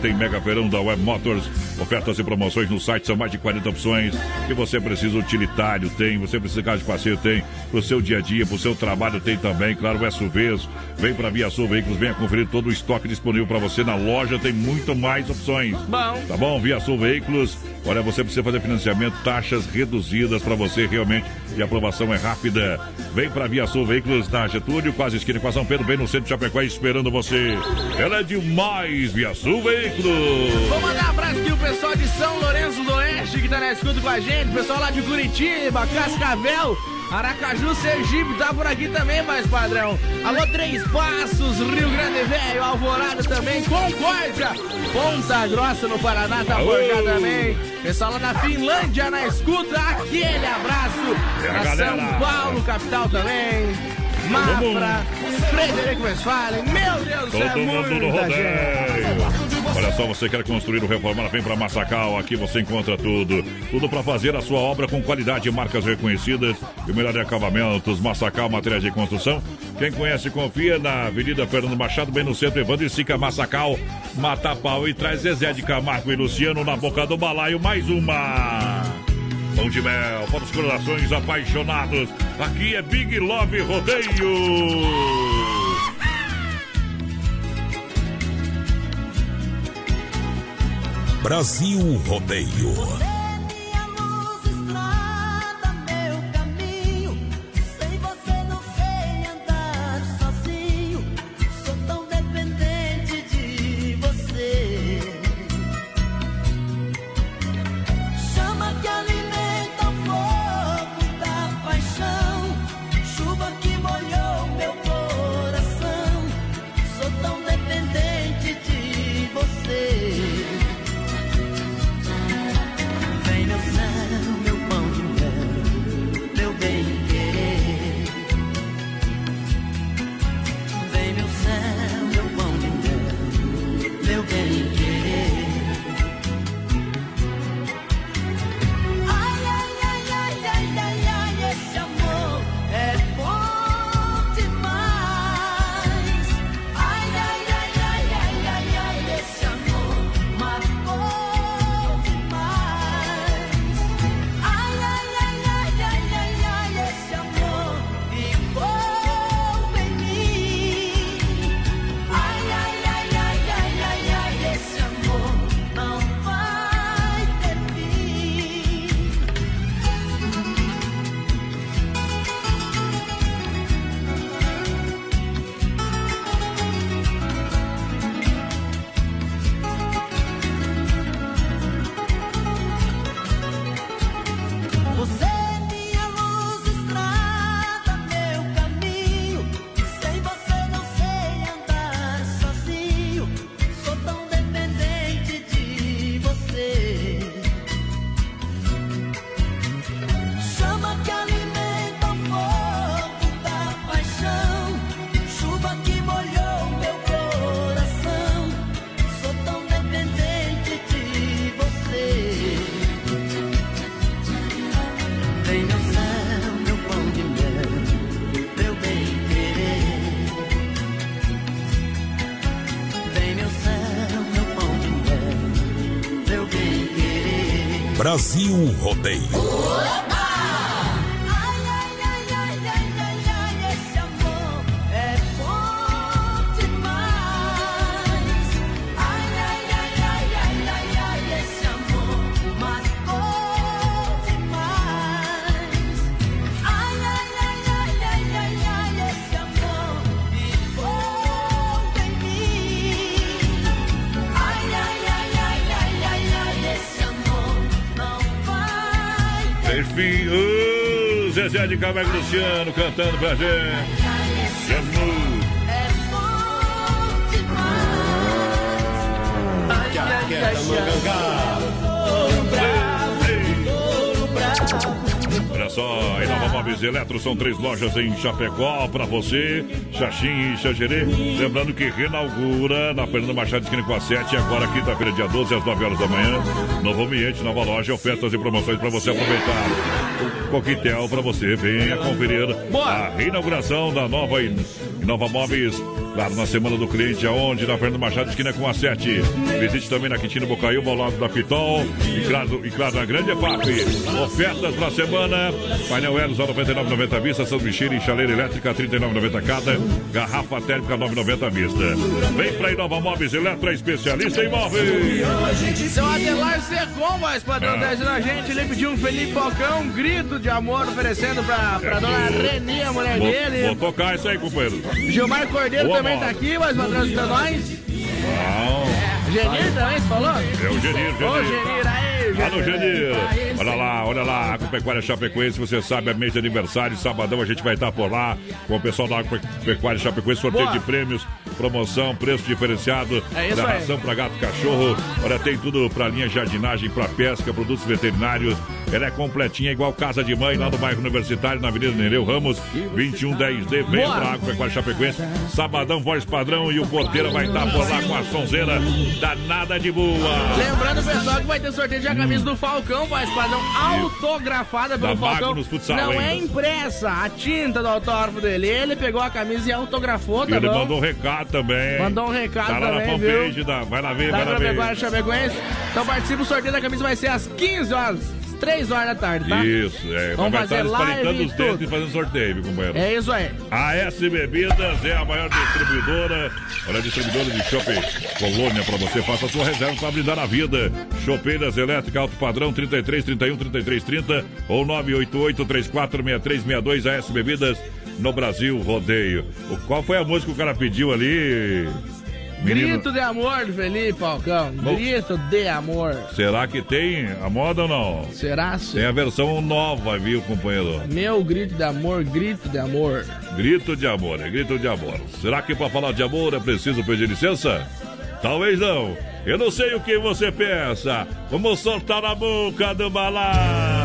Tem mega verão da Web Motors. Ofertas e promoções no site são mais de 40 opções. Que você precisa utilitário, tem. Você precisa de carro de passeio, tem. Pro seu dia a dia, pro seu trabalho, tem também. Claro, SUVs. Vem pra Via Sul Veículos, venha conferir todo o estoque disponível para você na loja. Tem muito mais opções. Bom. Tá bom? Via Sul Veículos. Olha, você precisa fazer financiamento, taxas reduzidas para você realmente. E a aprovação é rápida. Vem pra Via Sul Veículos na Getúlio, quase esquina com a São Pedro, bem no centro de Chapecó, esperando você. Ela é demais, Via Sul Veículos. Vou mandar um abraço aqui o pessoal de São Lourenço do Oeste que tá na escuta com a gente, o pessoal lá de Curitiba, Cascavel, Aracaju, Sergipe, tá por aqui também, mais padrão. Alô, Três Passos, Rio Grande Velho, Alvorada também, Concórdia, Ponta Grossa no Paraná, tá por cá também. Pessoal lá da Finlândia na escuta, aquele abraço. É a Na galera. São Paulo, capital também. Mafra, Frederico Westphalen, meu Deus, do céu, é Todo mundo no rodeio. Olha só, você quer construir ou reformar, vem para Massacal. Aqui você encontra tudo. Tudo para fazer a sua obra com qualidade, marcas reconhecidas e o melhor de acabamentos. Massacal, materiais de construção. Quem conhece, confia na Avenida Fernando Machado, bem no centro. Evandro e Sica Massacal, mata pau e traz Zezé de Camargo e Luciano na boca do balaio. Mais uma. Pão de mel para os corações apaixonados. Aqui é Big Love Rodeio. Brasil Rodeio. Brasil Rodeio. De Camargo Luciano cantando pra gente. Jamur. Olha só, em Nova Móveis Eletro são três lojas em Chapecó para você, Xaxim e Xangerê. Lembrando que reinaugura na Fernanda Machado esquina com a 7, agora quinta-feira, dia 12, às 9 horas da manhã. Novo ambiente, nova loja, ofertas e promoções para você aproveitar. Coquetel para você, venha conferir a reinauguração da nova e Nova Móveis, claro, na semana do cliente, aonde? Na Fernanda Machado esquina com a 7. Visite também na Quintino Bocaiúva, ao lado da Pitol. E claro, e claro na Grande EFAP. Ofertas para a semana. Painel Elos a 99,90 vista. São Michele, chaleira elétrica 39,90 cada. Garrafa térmica 9,90 vista. Vem para Inova Móveis Eletro, é especialista em móveis. Seu Adelar Secom, mais padrão, Ah. trazendo a gente. Ele pediu um Felipe Falcão, um grito de amor oferecendo pra, pra É dona tudo. Reni, a mulher Vou, dele. vou tocar isso aí, companheiro. Gilmar Cordeiro Boa, também tá aqui, mais padrão escutando nós. Não. Genir também, você falou? É o Genir, Genir. Ô, Genir, aí, Alô, Genir. Aí, Olha lá, olha lá, Agropecuária Chapecoense, você sabe, é mês de aniversário, sabadão a gente vai estar por lá com o pessoal da Agropecuária Chapecoense, sorteio Boa. de prêmios, promoção, preço diferenciado, É isso da aí. ração para gato cachorro. Olha, tem tudo para linha jardinagem, para pesca, produtos veterinários. Ela é completinha, igual casa de mãe, lá no bairro Universitário, na Avenida Nereu Ramos, 2110D. Vem Boa. pra Agropecuária Chapecoense, sabadão, voz padrão e o porteiro vai estar por lá com a sonzeira danada de boa. Lembrando, pessoal, que vai ter sorteio de a camisa do Falcão, faz padrão autografada pelo Da Falcão. Futsal Não é impressa, a tinta do autógrafo dele. Ele pegou a camisa e autografou, tá ele bom? mandou um recado também. Mandou um recado tá lá também, na fanpage viu? da. Vai lá ver, Da vai lá ver. Chapecoense. Então participa, o sorteio da camisa vai ser às 15 horas, 3 horas da tarde, tá? Isso, é. Vamos fazer estar live e os tudo. e fazendo sorteio, companheiro. É isso aí. A S Bebidas é a maior distribuidora. Olha, distribuidora de shopping Colônia para você. Faça a sua reserva para brindar a vida. Chopeiras elétrica alto padrão 33 31 33 30 ou 988 34 63 62 AS Bebidas no Brasil Rodeio. O, qual foi a música que o cara pediu ali? Menino, Grito de amor Felipe Falcão. Grito de amor. será que tem a moda ou não? Será? sim? Tem a versão nova, viu, companheiro? Meu grito de amor, grito de amor. Grito de amor, é grito de amor. Será que para falar de amor é preciso pedir licença? Talvez não. Eu não sei o que você pensa. Vamos soltar na boca do balaio.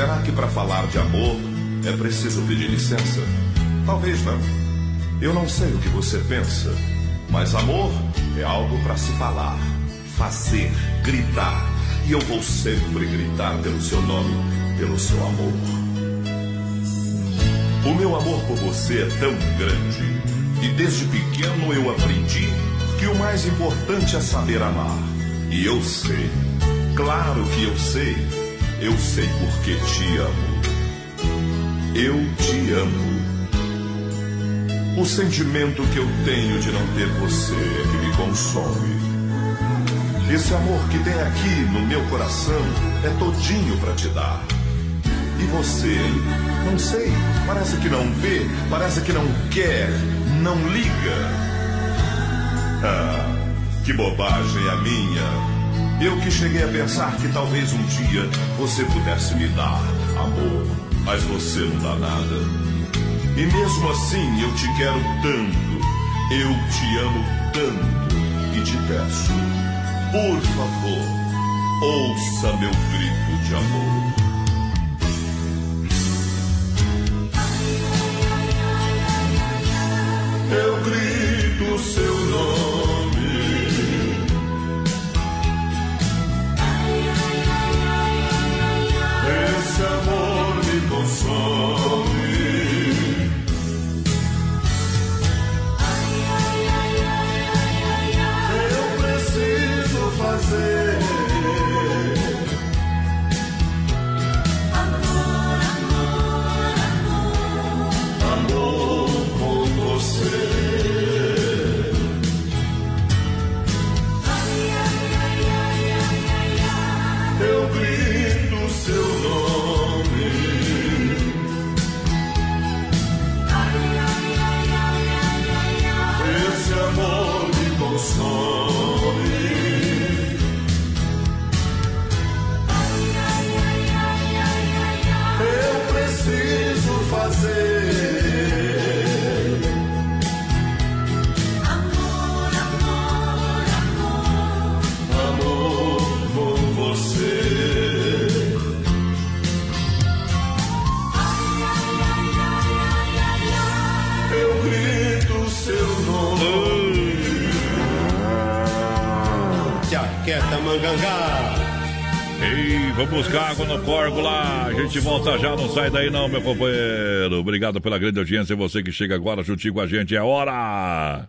Será que para falar de amor é preciso pedir licença? Talvez não. Eu não sei o que você pensa, mas amor é algo para se falar, fazer, gritar. E eu vou sempre gritar pelo seu nome, pelo seu amor. O meu amor por você é tão grande e desde pequeno eu aprendi que o mais importante é saber amar. E eu sei, claro que eu sei, eu sei porque te amo. Eu te amo. O sentimento que eu tenho de não ter você é que me consome. Esse amor que tem aqui no meu coração é todinho pra te dar. E você? Não sei, parece que não vê, parece que não quer, não liga. Ah, que bobagem a minha. Eu que cheguei a pensar que talvez um dia você pudesse me dar amor, mas você não dá nada. E mesmo assim eu te quero tanto, eu te amo tanto e te peço, por favor, ouça meu grito de amor. Eu grito seu nome. Me Ei, vamos buscar água no corgo lá. A gente volta já, não sai daí não, meu companheiro. Obrigado pela grande audiência. Você que chega agora juntinho com a gente, é hora.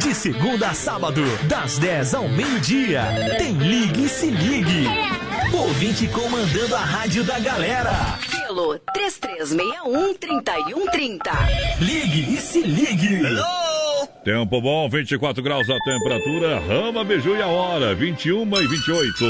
De segunda a sábado, das 10 ao meio-dia, tem Ligue e Se Ligue. Ouvinte comandando a rádio da galera. Pelo 3361-3130. Ligue e Se Ligue. Tempo bom, 24 graus a temperatura. Rama, Beiju e a hora, 21 e 28.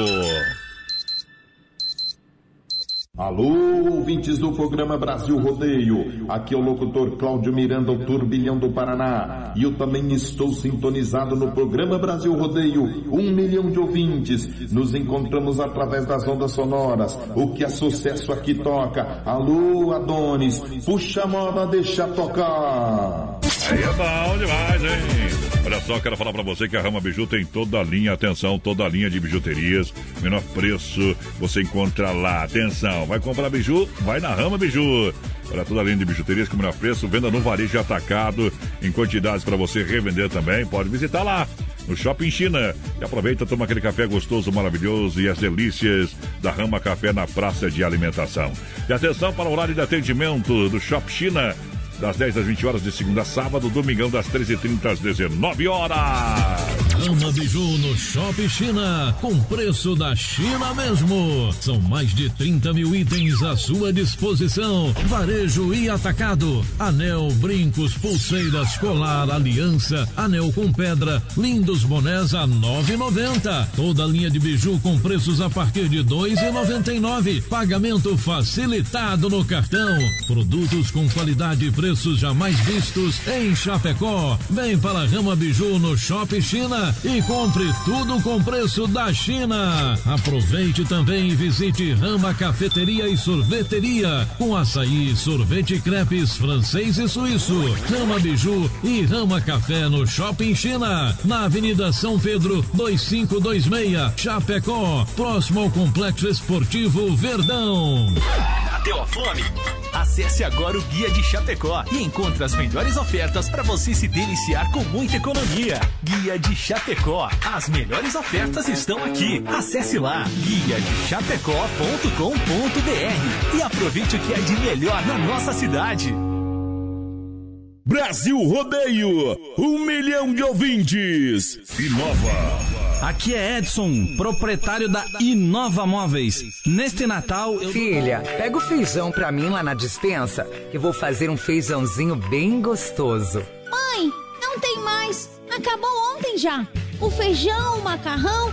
Alô, ouvintes do programa Brasil Rodeio. Aqui é o locutor Cláudio Miranda, o turbilhão do Paraná. E eu também estou sintonizado no programa Brasil Rodeio. Um milhão de ouvintes. Nos encontramos através das ondas sonoras. O que é sucesso aqui toca. Alô, Adonis. Puxa a moda, deixa tocar. Aí é bom demais, hein? Olha só, quero falar pra você que a Rama Biju tem toda a linha, atenção, toda a linha de bijuterias, menor preço, você encontra lá. Atenção, vai comprar biju? Vai na Rama Biju. Olha, toda a linha de bijuterias com menor preço, venda no varejo atacado, em quantidades para você revender também. Pode visitar lá no Shopping China. E aproveita, toma aquele café gostoso, maravilhoso e as delícias da Rama Café na praça de alimentação. E atenção para o horário de atendimento do Shopping China das 10 às 20 horas de segunda a sábado, domingão das 13h30 às 19 horas. Ama Biju no Shopping China, com preço da China mesmo. São mais de 30 mil itens à sua disposição. Varejo e atacado. Anel, brincos, pulseiras, colar, aliança, anel com pedra, lindos bonés a 9,90. Toda a linha de biju com preços a partir de 2,99. Pagamento facilitado no cartão. Produtos com qualidade e preços jamais vistos em Chapecó. Vem para a Rama Biju no Shopping China e compre tudo com preço da China. Aproveite também e visite Rama Cafeteria e Sorveteria com açaí, sorvete crepes francês e suíço. Rama Biju e Rama Café no Shopping China, na Avenida São Pedro 2526, Chapecó, próximo ao Complexo Esportivo Verdão. Bateu a fome? Acesse agora o Guia de Chapecó e encontre as melhores ofertas para você se deliciar com muita economia. Guia de Chapecó. As melhores ofertas estão aqui. Acesse lá guia de chapecó.com.br e aproveite o que é de melhor na nossa cidade. Brasil Rodeio, um milhão de ouvintes. Inova. Aqui é Edson, proprietário da Inova Móveis. Neste Natal eu. Filha, pega o feijão pra mim lá na dispensa, que vou fazer um feijãozinho bem gostoso. Mãe, não tem mais. Acabou ontem já. O feijão, o macarrão,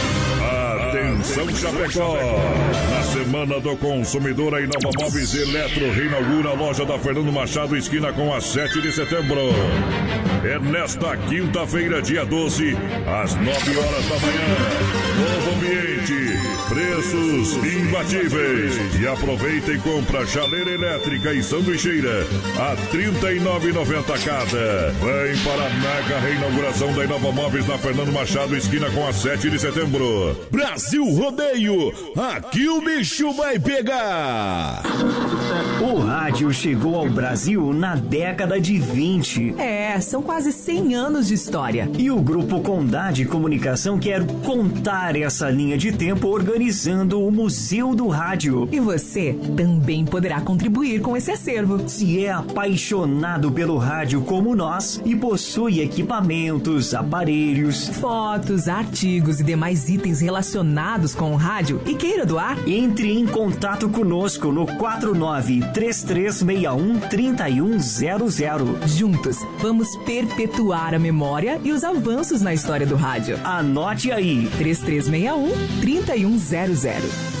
Atenção Chapecó! Na Semana do Consumidor, a Inova Móveis Eletro reinaugura a loja da Fernando Machado, esquina com a 7 de setembro. É nesta quinta-feira, dia 12, às 9 horas da manhã. Novo ambiente, preços imbatíveis. E aproveita e compra chaleira elétrica e sanduicheira a R$ 39,90 cada. Vem para a mega reinauguração da Inova Móveis na Fernando Machado, esquina com a 7 de setembro. Brasil Rodeio, aqui o bicho vai pegar. O rádio chegou ao Brasil na década de 20. É, são quase 100 anos de história. E o Grupo Condade Comunicação quer contar essa linha de tempo organizando o Museu do Rádio. E você também poderá contribuir com esse acervo. Se é apaixonado pelo rádio como nós e possui equipamentos, aparelhos, fotos, artigos e demais itens relacionados com o rádio e queira doar, entre em contato conosco no 49 3361 3100. Juntos, vamos perpetuar a memória e os avanços na história do rádio. Anote aí: 3361 3100.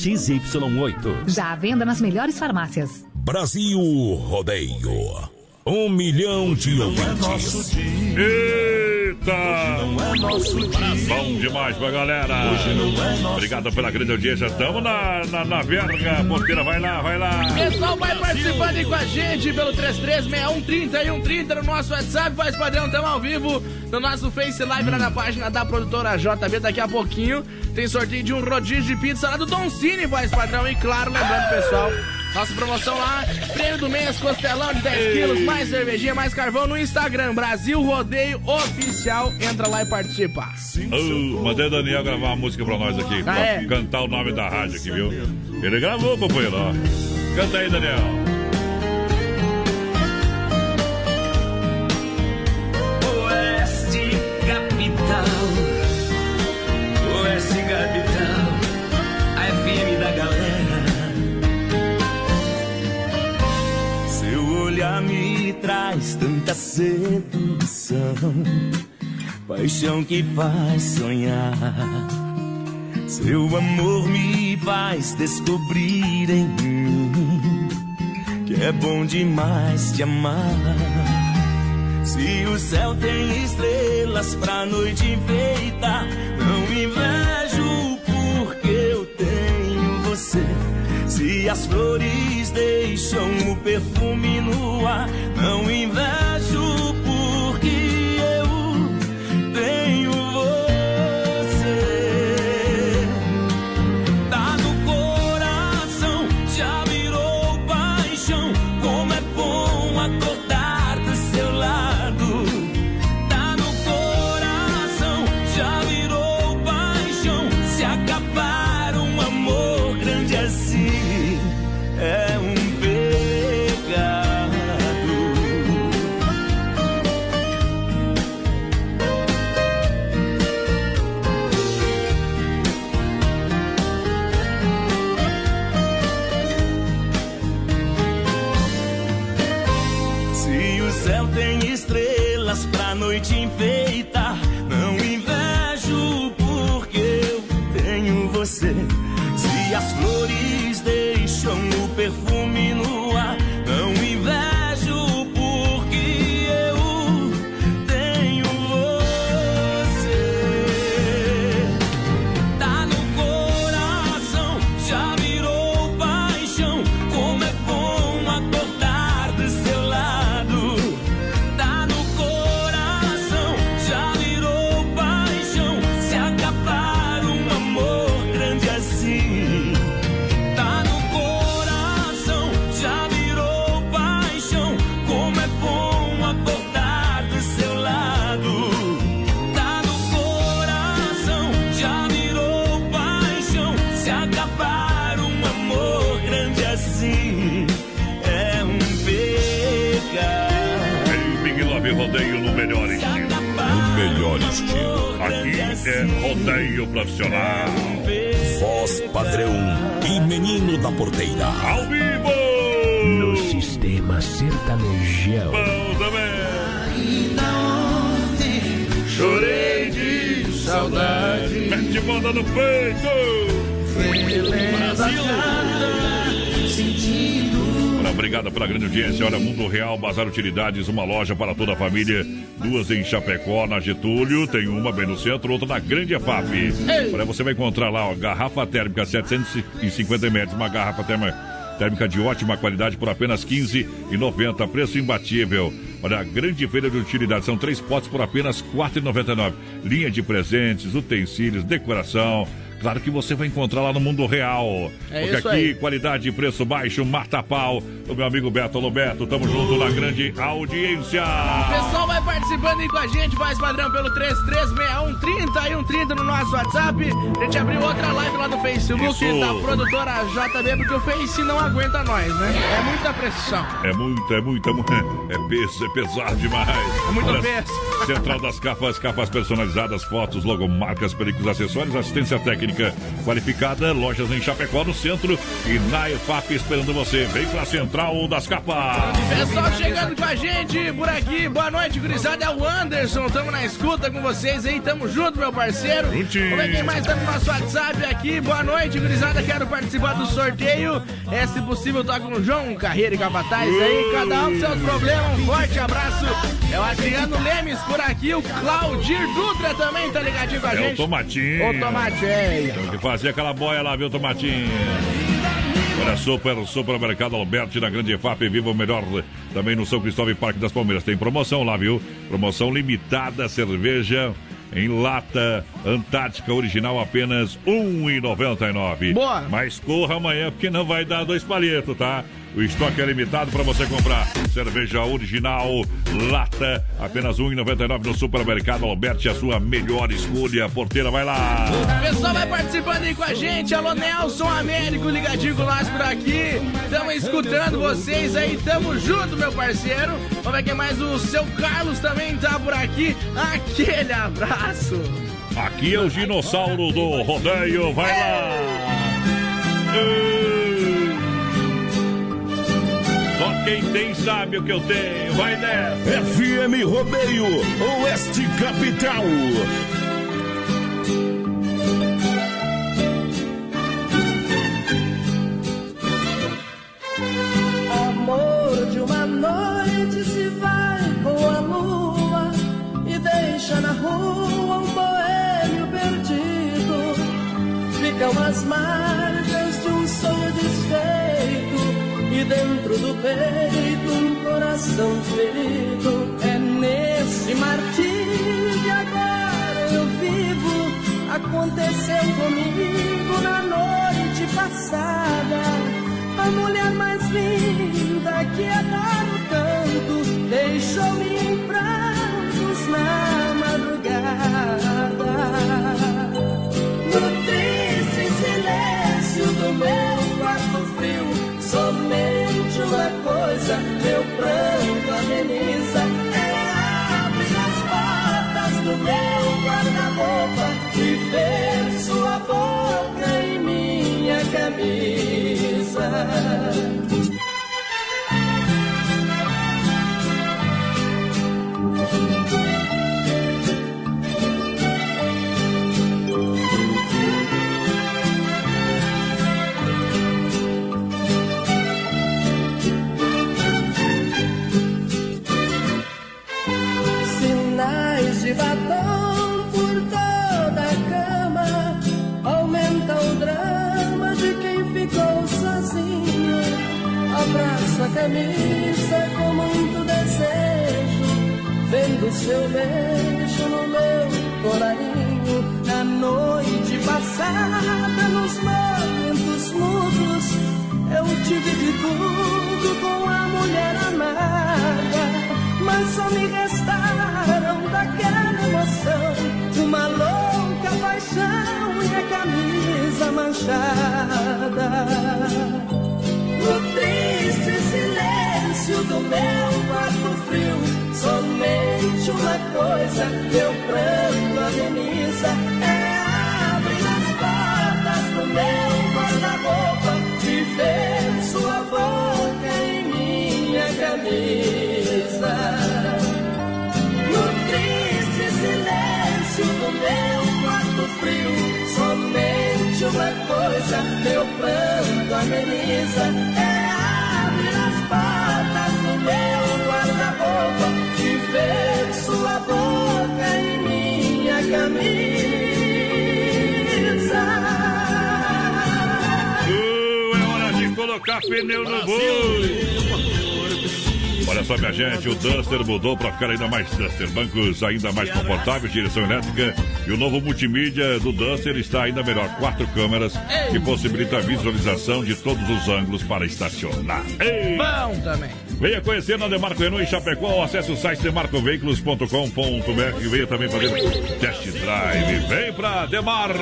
Já à venda nas melhores farmácias. Brasil Rodeio. Um milhão de ouvintes. Eita! Bom demais pra galera. Obrigado pela grande audiência. Tamo na, na, na verga. Porteira, vai lá, vai lá. Pessoal, vai participando aí com a gente pelo 336130 e 130 no nosso WhatsApp. Faz padrão, tamo ao vivo no nosso Face Live lá na página da produtora JB. Daqui a pouquinho tem sorteio de um rodízio de pizza lá do Don Cine, voz padrão. E claro, lembrando, pessoal, nossa promoção lá, prêmio do mês, costelão de 10 quilos, mais cervejinha, mais carvão no Instagram, Brasil Rodeio Oficial. Entra lá e participa. Oh, mandei o Daniel gravar uma música pra nós aqui. Ah, pra é? cantar o nome da rádio aqui, viu? Ele gravou, companheiro. ó. Canta aí, Daniel. Oeste Capital, Oeste Capital, Me traz tanta sedução, paixão que faz sonhar. Seu amor me faz descobrir em mim que é bom demais te amar. Se o céu tem estrelas pra noite enfeitar, não invejo porque eu tenho você. Se as flores deixam o perfume no ar, não invejo tenho rodeio profissional. Voz padrão e menino da porteira. Ao vivo! No sistema sertanejão. Bom também. Ainda ontem chorei de saudade. Mete banda no peito! Brasil. Sentindo Olha, Obrigado pela grande audiência. Olha, Mundo Real, Bazar Utilidades, uma loja para toda a família. Duas em Chapecó, na Getúlio. Tem uma bem no centro, outra na Grande EFAP. Olha, você vai encontrar lá, ó, garrafa térmica 750 ml, uma garrafa térmica, térmica de ótima qualidade por apenas R$ 15,90. Preço imbatível. Olha, a grande feira de utilidades. São três potes por apenas R$ 4,99. Linha de presentes, utensílios, decoração. Claro que você vai encontrar lá no mundo real. É Porque isso aqui, aí. qualidade e preço baixo, mata pau. O meu amigo Beto Lobeto, tamo junto na grande audiência. O pessoal vai participando aí com a gente, voz padrão pelo 336130 e 130 no nosso WhatsApp. A gente abriu outra live lá no Facebook Isso. da produtora JB, porque o Face não aguenta nós, né? É muita pressão. É muito, é muito, é. É peso, é pesado demais. É muito Olha, peso. Central das capas, capas personalizadas, fotos, logomarcas, películas, acessórios, assistência técnica qualificada, lojas em Chapecó, no centro e na EFAP esperando você. Vem pra Central das Capas. Pessoal chegando com a gente por aqui, boa noite, gurizada. É o Anderson, tamo na escuta com vocês aí, tamo junto, meu parceiro. Juntinho. Vamos ver quem mais tá no nosso WhatsApp aqui. Boa noite, gurizada. Quero participar do sorteio. É, se possível, tá com o João Carreira e Capataz aí. Cada um com seus problemas. Um forte abraço. É o Adriano Lemes por aqui. O Claudir Dutra também tá ligadinho com a É o gente. Tomatinho. Ô, Tomatinho. Tem que fazer aquela boia lá, viu, Tomatinho? Olha, Super, Supermercado Alberti na Grande EFAP, viva o melhor também no São Cristóvão e Parque das Palmeiras. Tem promoção lá, viu? Promoção limitada, cerveja em lata Antártica original apenas R$ 1,99. Boa! Mas corra amanhã porque não vai dar dois palhetos, tá? O estoque é limitado para você comprar. Cerveja original, lata, apenas R$ 1,99 no Supermercado Alberti, a sua melhor escolha. Porteira, vai lá! Pessoal vai participando aí com a gente. Alô, Nelson Américo, ligadinho com nós por aqui. Tamo escutando vocês aí, tamo junto, meu parceiro. Vamos ver quem mais. O seu Carlos também tá por aqui. Aquele abraço. Aqui é o dinossauro do rodeio, vai lá! Ei! Quem tem sabe o que eu tenho, vai nessa! FM Rodeio, Oeste Capital. Amor de uma noite se vai com a lua e deixa na rua um boêmio perdido. Ficam as marcas dentro do peito um coração ferido. É nesse martírio agora eu vivo. Aconteceu comigo na noite passada. A mulher mais linda que adoro tanto deixou-me em prantos na madrugada. No triste silêncio do meu uma coisa meu pranto ameniza. É abrir as portas do meu guarda-roupa e ver sua boca em minha camisa. Camisa com muito desejo, vendo seu beijo no meu colarinho. Na noite passada, nos momentos mudos, eu tive de tudo com a mulher amada. Mas só me restaram daquela emoção Uma louca paixão e a camisa manchada No triste silêncio do meu quarto frio Somente uma coisa meu pranto ameniza É abrir as portas do meu guarda-roupa E ver sua boca em minha camisa somente uma coisa meu pranto ameniza. É abrir as portas do meu guarda-roupa e ver sua boca em minha camisa. Uh, é hora de colocar pneu no boi! Olha só, minha gente, o Duster mudou para ficar ainda mais Duster. Bancos ainda mais confortáveis, direção elétrica. E o novo multimídia do Duster está ainda melhor. Quatro câmeras que possibilita a visualização de todos os ângulos para estacionar. Ei! Bom também. Venha conhecer na Demarco Renault em Chapecó. Acesse o site demarcoveículos.com.br e venha também fazer test drive. Vem pra Demarco.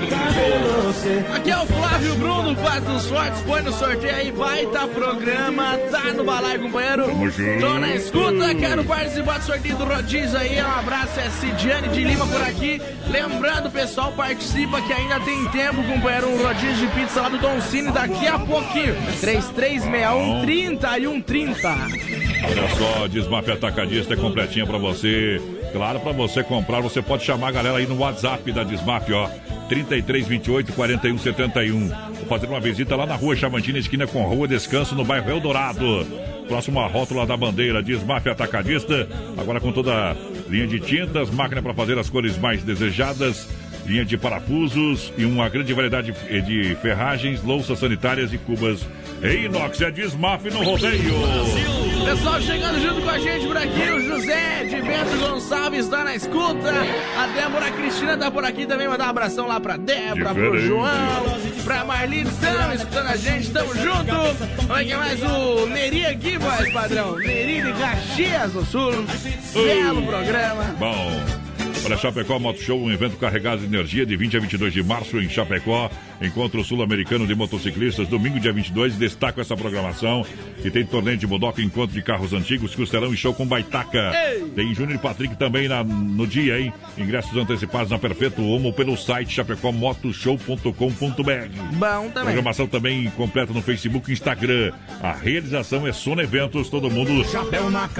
Aqui é o Flávio Bruno, faz dos fortes, põe no sorteio aí, vai tá programa, tá no balaio, companheiro. Tamo junto. Na escuta, quero participar do sorteio do Rodízio aí. Um abraço, é Cidiane de Lima por aqui. Lembrando, pessoal, participa que ainda tem tempo, companheiro. Um rodízio de pizza lá do Don Cine daqui a pouquinho. 3361 3130. Olha só, Desmaf Atacadista é completinha pra você. Claro, pra você comprar, você pode chamar a galera aí no WhatsApp da Desmaf, ó. 3328 4171. Vou fazer uma visita lá na rua Chamantina, esquina com Rua Descanso, no bairro Eldorado. Próximo à rótula da bandeira, Desmaf Atacadista. Agora com toda a linha de tintas, máquina para fazer as cores mais desejadas linha de parafusos e uma grande variedade de ferragens, louças sanitárias e cubas em inox. É Desmaf no rodeio. Pessoal chegando junto com a gente por aqui, o José de Bento Gonçalves está na escuta. A Débora Cristina tá por aqui também. Mandar um abração lá pra Débora, pro Diferente. João, pra Marlene, estão escutando a gente, tamo junto. Como é que é mais o Neri aqui, voz padrão? Neri de Caxias do Sul. Belo programa. Bom. Olha, Chapecó Moto Show, um evento carregado de energia de 20 a 22 de março em Chapecó. Encontro Sul-Americano de Motociclistas, domingo, dia 22. Destaco essa programação, que tem torneio de bodoca, encontro de carros antigos, costelão e show com baitaca. Tem Júnior e Patrick também na- no dia, hein? Ingressos antecipados na Perfeito Homo pelo site chapecómotoshow.com.br. Bom também. Programação também completa no Facebook e Instagram. A realização é Sona Eventos, todo mundo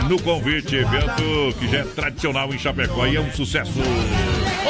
no convite. Evento que já é tradicional em Chapecó e é um sucesso.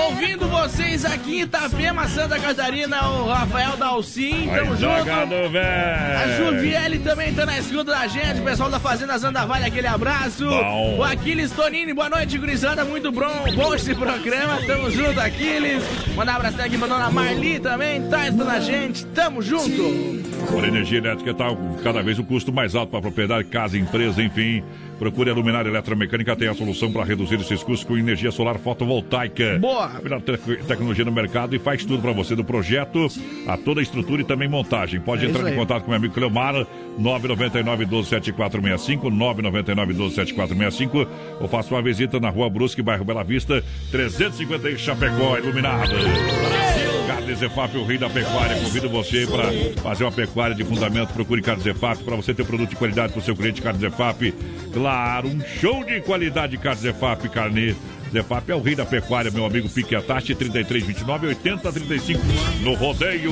Ouvindo vocês aqui em Itapema, Santa Catarina, o Rafael Dalcin, tamo junto. A. Juviele também tá na escuta da gente, o pessoal da Fazenda Zandavalha, aquele abraço. Bom. O Aquiles Tonini, boa noite, gurizada, muito bom, bom esse programa, tamo junto, Aquiles. Mandar um abraço aqui pra dona Marli também, tá escutando a gente, tamo junto. Por energia elétrica tá cada vez o custo mais alto para propriedade, casa, empresa, enfim. Procure a Luminária Eletromecânica, tem a solução para reduzir esses custos com energia solar fotovoltaica. Boa! A melhor te- tecnologia no mercado e faz tudo para você, do projeto a toda a estrutura e também montagem. Pode É entrar em contato com meu amigo Cleomar, 999 12 7465, 999 12 7465, ou faça uma visita na Rua Brusque, bairro Bela Vista, 350 em Chapecó, iluminado. Carnes Zefap, o rei da pecuária. Convido você para fazer uma pecuária de fundamento. Procure Carnes Zefap para você ter produto de qualidade para o seu cliente. Carnes Zefap, claro, um show de qualidade. Carnes Zefap, carne. Zefap é o rei da pecuária, meu amigo Pique Atache, 3329 8035 no rodeio.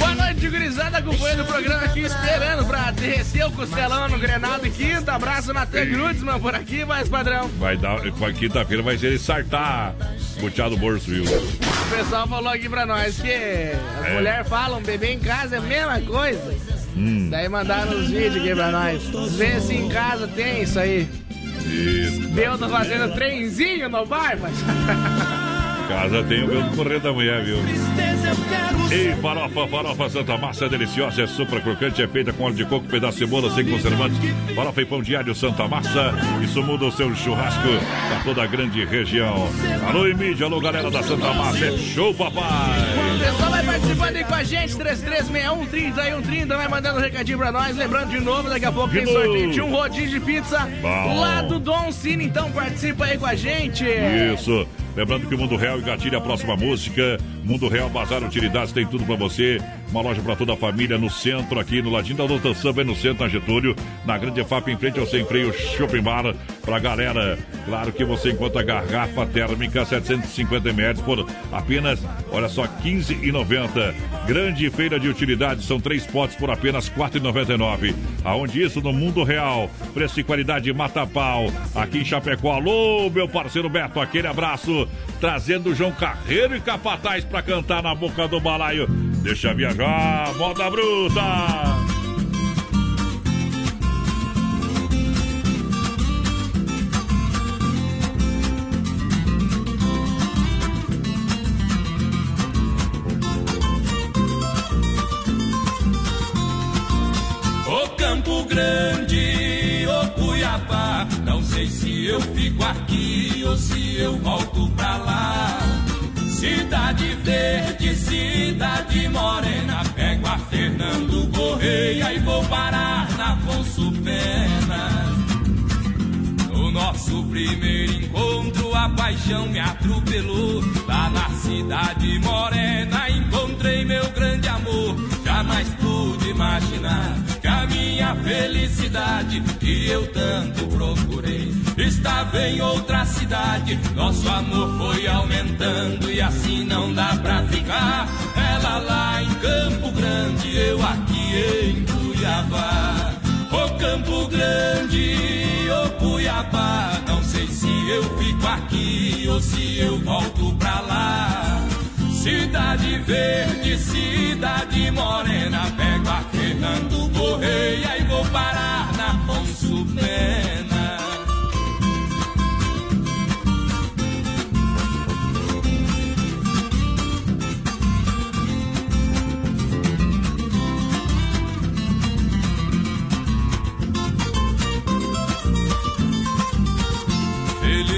Boa noite, gurizada, acompanhando o programa aqui, esperando pra descer o costelão no Grenado e quinta. Abraço na T. Grutzman por aqui, mais padrão. Vai dar, quinta-feira vai ser sartar, boteado bolso, viu? O pessoal falou aqui pra nós que as É. mulheres falam beber em casa é a mesma coisa. Hum. Daí mandaram os vídeos aqui pra nós. Vê se em casa tem isso aí. Isso. Beuda fazendo trenzinho no bar, mas. Casa tem o meu do correio da manhã, viu? E farofa, farofa Santa Massa é deliciosa, é super crocante, é feita com óleo de coco, pedaço de cebola, sem conservantes. Farofa e pão diário Santa Massa, isso muda o seu churrasco pra toda a grande região. Alô, Emídia, alô, galera da Santa Massa, é show, papai! O pessoal vai participando aí com a gente, 3361 3130, vai mandando um recadinho pra nós. Lembrando de novo, daqui a pouco De tem sorteio novo. de um rodízio de pizza Bom. lá do Dom Cine, então participa aí com a gente. Isso. Lembrando que o Mundo Real engatilha a próxima música. Mundo Real Bazar Utilidades tem tudo pra você. Uma loja pra toda a família no centro, aqui no ladinho da Doutor Samba, no centro, na Getúlio. Na Grande FAP, em frente ao Sem Freio Shopping Bar. Pra galera, claro que você encontra garrafa térmica 750 ml por apenas, olha só, 15,90. Grande feira de utilidades, são três potes por apenas 4,99. Aonde isso? No Mundo Real. Preço e qualidade mata pau. Aqui em Chapecó. Alô, meu parceiro Beto, aquele abraço. Trazendo João Carreiro e Capataz pra cantar na boca do balaio. Deixa viajar, moda bruta. Ô Campo Grande, ô Cuiabá sei se eu fico aqui ou se eu volto pra lá. Cidade morena. Pego a Fernando Correia e vou parar na Afonso Pena. No nosso primeiro encontro, a paixão me atropelou. Lá na cidade morena, encontrei meu grande amor. Jamais pude imaginar minha felicidade, que eu tanto procurei, estava em outra cidade. Nosso amor foi aumentando e assim não dá pra ficar. Ela lá em Campo Grande, eu aqui em Cuiabá. Ô Campo Grande, ô Cuiabá, não sei se eu fico aqui ou se eu volto pra lá. Cidade verde, cidade morena, pego a Fernando Correia e vou parar na Afonso Pena.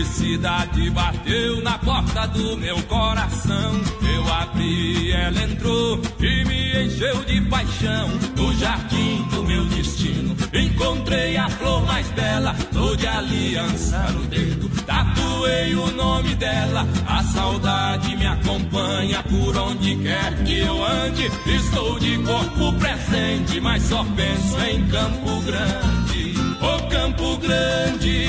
Felicidade bateu na porta do meu coração. Eu abri, ela entrou e me encheu de paixão. No jardim do meu destino, encontrei a flor mais bela. Tô de aliança no dedo, tatuei o nome dela. A saudade me acompanha por onde quer que eu ande. Estou de corpo presente, mas só penso em Campo Grande. Ô Campo Grande,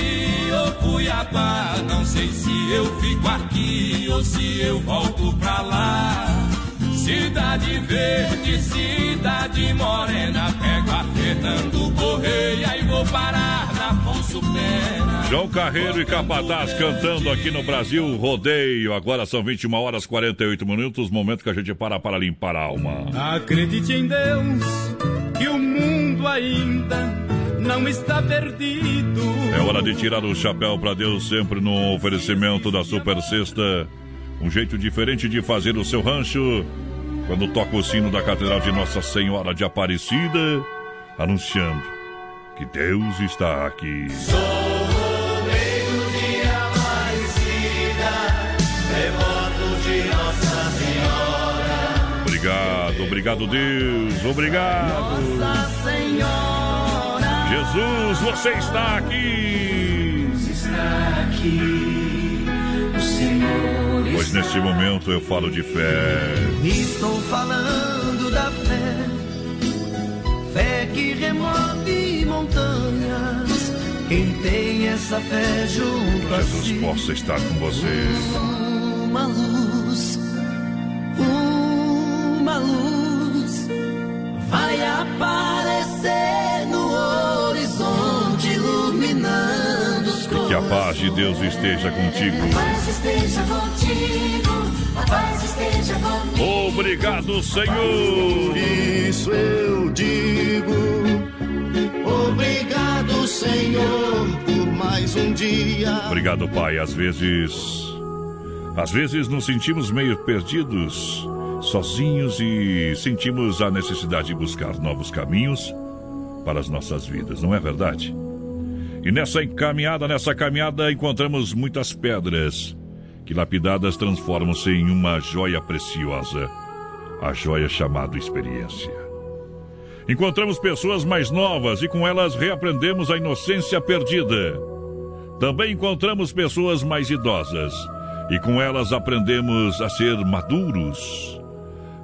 ô Cuiabá, não sei se eu fico aqui ou se eu volto pra lá. Cidade verde, cidade morena, pego a Fernando Correia e vou parar na Afonso Pena. João Carreiro e Capataz cantando aqui no Brasil Rodeio. Agora são 21 horas 48 minutos, momento que a gente para para limpar a alma. Acredite em Deus, que o mundo ainda não está perdido. É hora de tirar o chapéu para Deus, sempre no oferecimento da Super Sexta. Um jeito diferente de fazer o seu rancho. Quando toca o sino da Catedral de Nossa Senhora de Aparecida, anunciando que Deus está aqui. Sou o meio de Aparecida, devoto de Nossa Senhora. Obrigado, obrigado Deus, obrigado. Jesus, você está aqui. Está aqui. O Senhor Pois está neste momento eu falo de fé. Estou falando da fé, fé que remove montanhas. Quem tem essa fé junto a Jesus si, possa estar com você. uma luz, uma luz vai aparecer que a paz de Deus esteja contigo. paz esteja contigo, a paz esteja comigo. Obrigado, Senhor. Isso eu digo. Obrigado, Senhor, por mais um dia. Obrigado, Pai. Às vezes. Às vezes nos sentimos meio perdidos, sozinhos e sentimos a necessidade de buscar novos caminhos para as nossas vidas, não é verdade? E nessa caminhada, nessa caminhada, encontramos muitas pedras que lapidadas transformam-se em uma joia preciosa, a joia chamada experiência. Encontramos pessoas mais novas e com elas reaprendemos a inocência perdida. Também encontramos pessoas mais idosas e com elas aprendemos a ser maduros.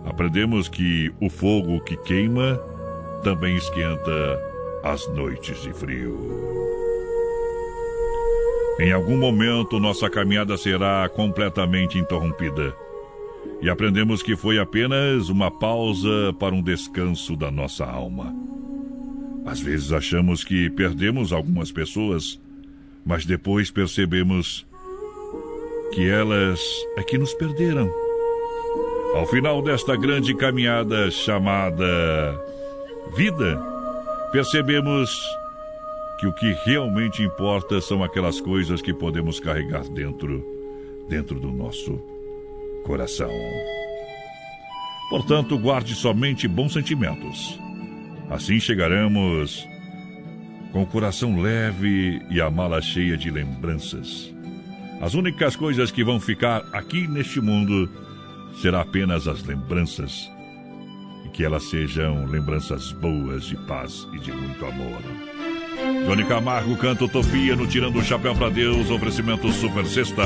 Aprendemos que o fogo que queima também esquenta as noites de frio. Em algum momento nossa caminhada será completamente interrompida. E aprendemos que foi apenas uma pausa para um descanso da nossa alma. Às vezes achamos que perdemos algumas pessoas, mas depois percebemos que elas é que nos perderam. Ao final desta grande caminhada chamada vida, percebemos que o que realmente importa são aquelas coisas que podemos carregar dentro, dentro do nosso coração. Portanto, guarde somente bons sentimentos. Assim chegaremos com o coração leve e a mala cheia de lembranças. As únicas coisas que vão ficar aqui neste mundo será apenas as lembranças. E que elas sejam lembranças boas de paz e de muito amor. Johnny Camargo canta Utopia no Tirando o Chapéu para Deus, oferecimento Super Sexta.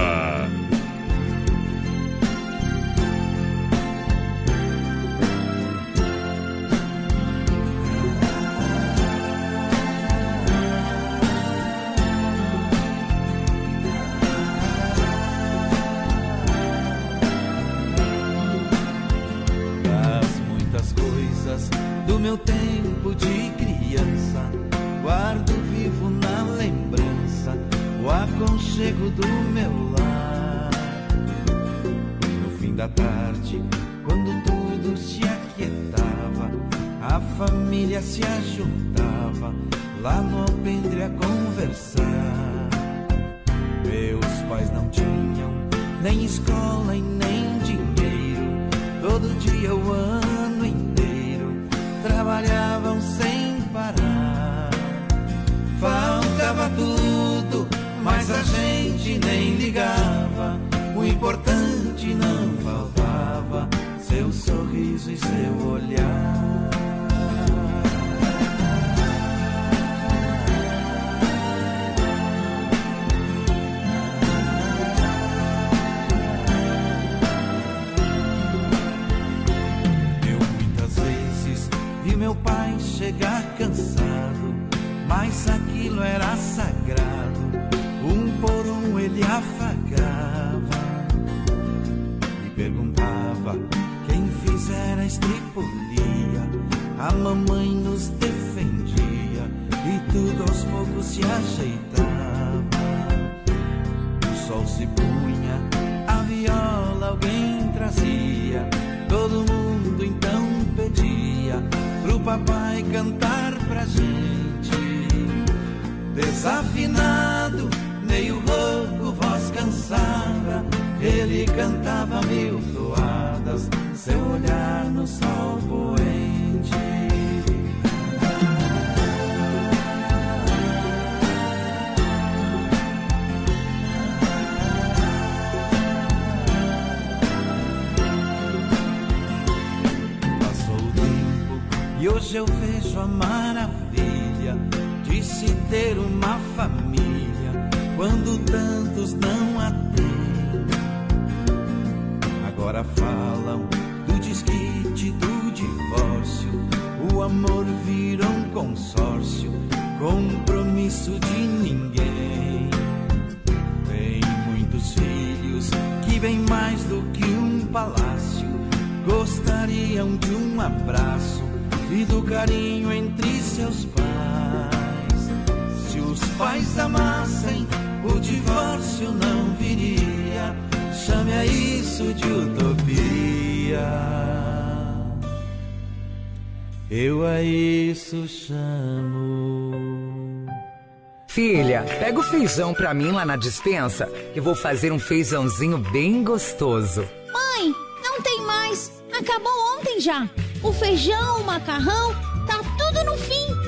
Nem ligava. O importante não faltava, seu sorriso e seu olhar. Eu muitas vezes vi meu pai chegar cansado, mas aquilo era sagrado. Um ele afagava e perguntava quem fizera a estripulia. A mamãe nos defendia e tudo aos poucos se ajeitava. O sol se punha, a viola alguém trazia. Todo mundo então pedia pro papai cantar pra gente. Desafinado, meio rouco, voz cansada. Ele cantava mil toadas, seu olhar no sol poente. Passou o tempo e hoje eu vejo a maravilha de se ter uma família quando tantos não a têm. Agora falam do desquite, do divórcio. O amor virou um consórcio, compromisso de ninguém. Tem muitos filhos que vêm mais do que um palácio. Gostariam de um abraço e do carinho entre seus pais. Se os pais amassem, o divórcio não viria. Chame a isso de utopia. Eu a isso chamo. Filha, pega o feijão pra mim lá na dispensa, que vou fazer um feijãozinho bem gostoso. Mãe, não tem mais. Acabou ontem já. O feijão, o macarrão, tá tudo no fim.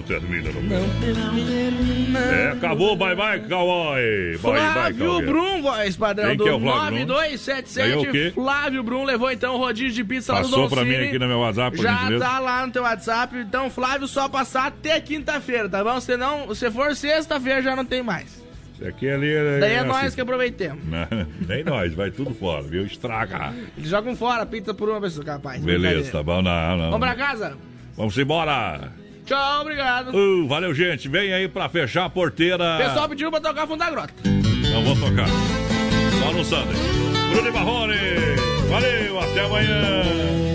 não termina, não Não termina. É, acabou, bye bye, cowboy. Bye bye, Flávio. Brum, voz padrão Quem do que é o Flávio Brum? 9277. Ganhou o quê? Flávio Brum levou então o rodízio de pizza lá do Passou Don pra mim aqui no meu WhatsApp, por Já gentileza. tá lá no teu WhatsApp. Então, Flávio, só passar até quinta-feira, tá bom? Se não, se for sexta-feira, já não tem mais. Isso aqui ali é. Daí é assim. nós que aproveitemos. Não, nem nós, vai tudo fora, viu? Estraga. Eles jogam fora a pizza por uma pessoa, capaz. Beleza, tá bom? Não, não. Vamos pra casa? Vamos embora. Tchau, obrigado. Uh, valeu, gente. Vem aí pra fechar a porteira. Pessoal pediu pra tocar Fundo da Grota. Não vou tocar. Só no Sunday. Bruno Marrone. Valeu, até amanhã.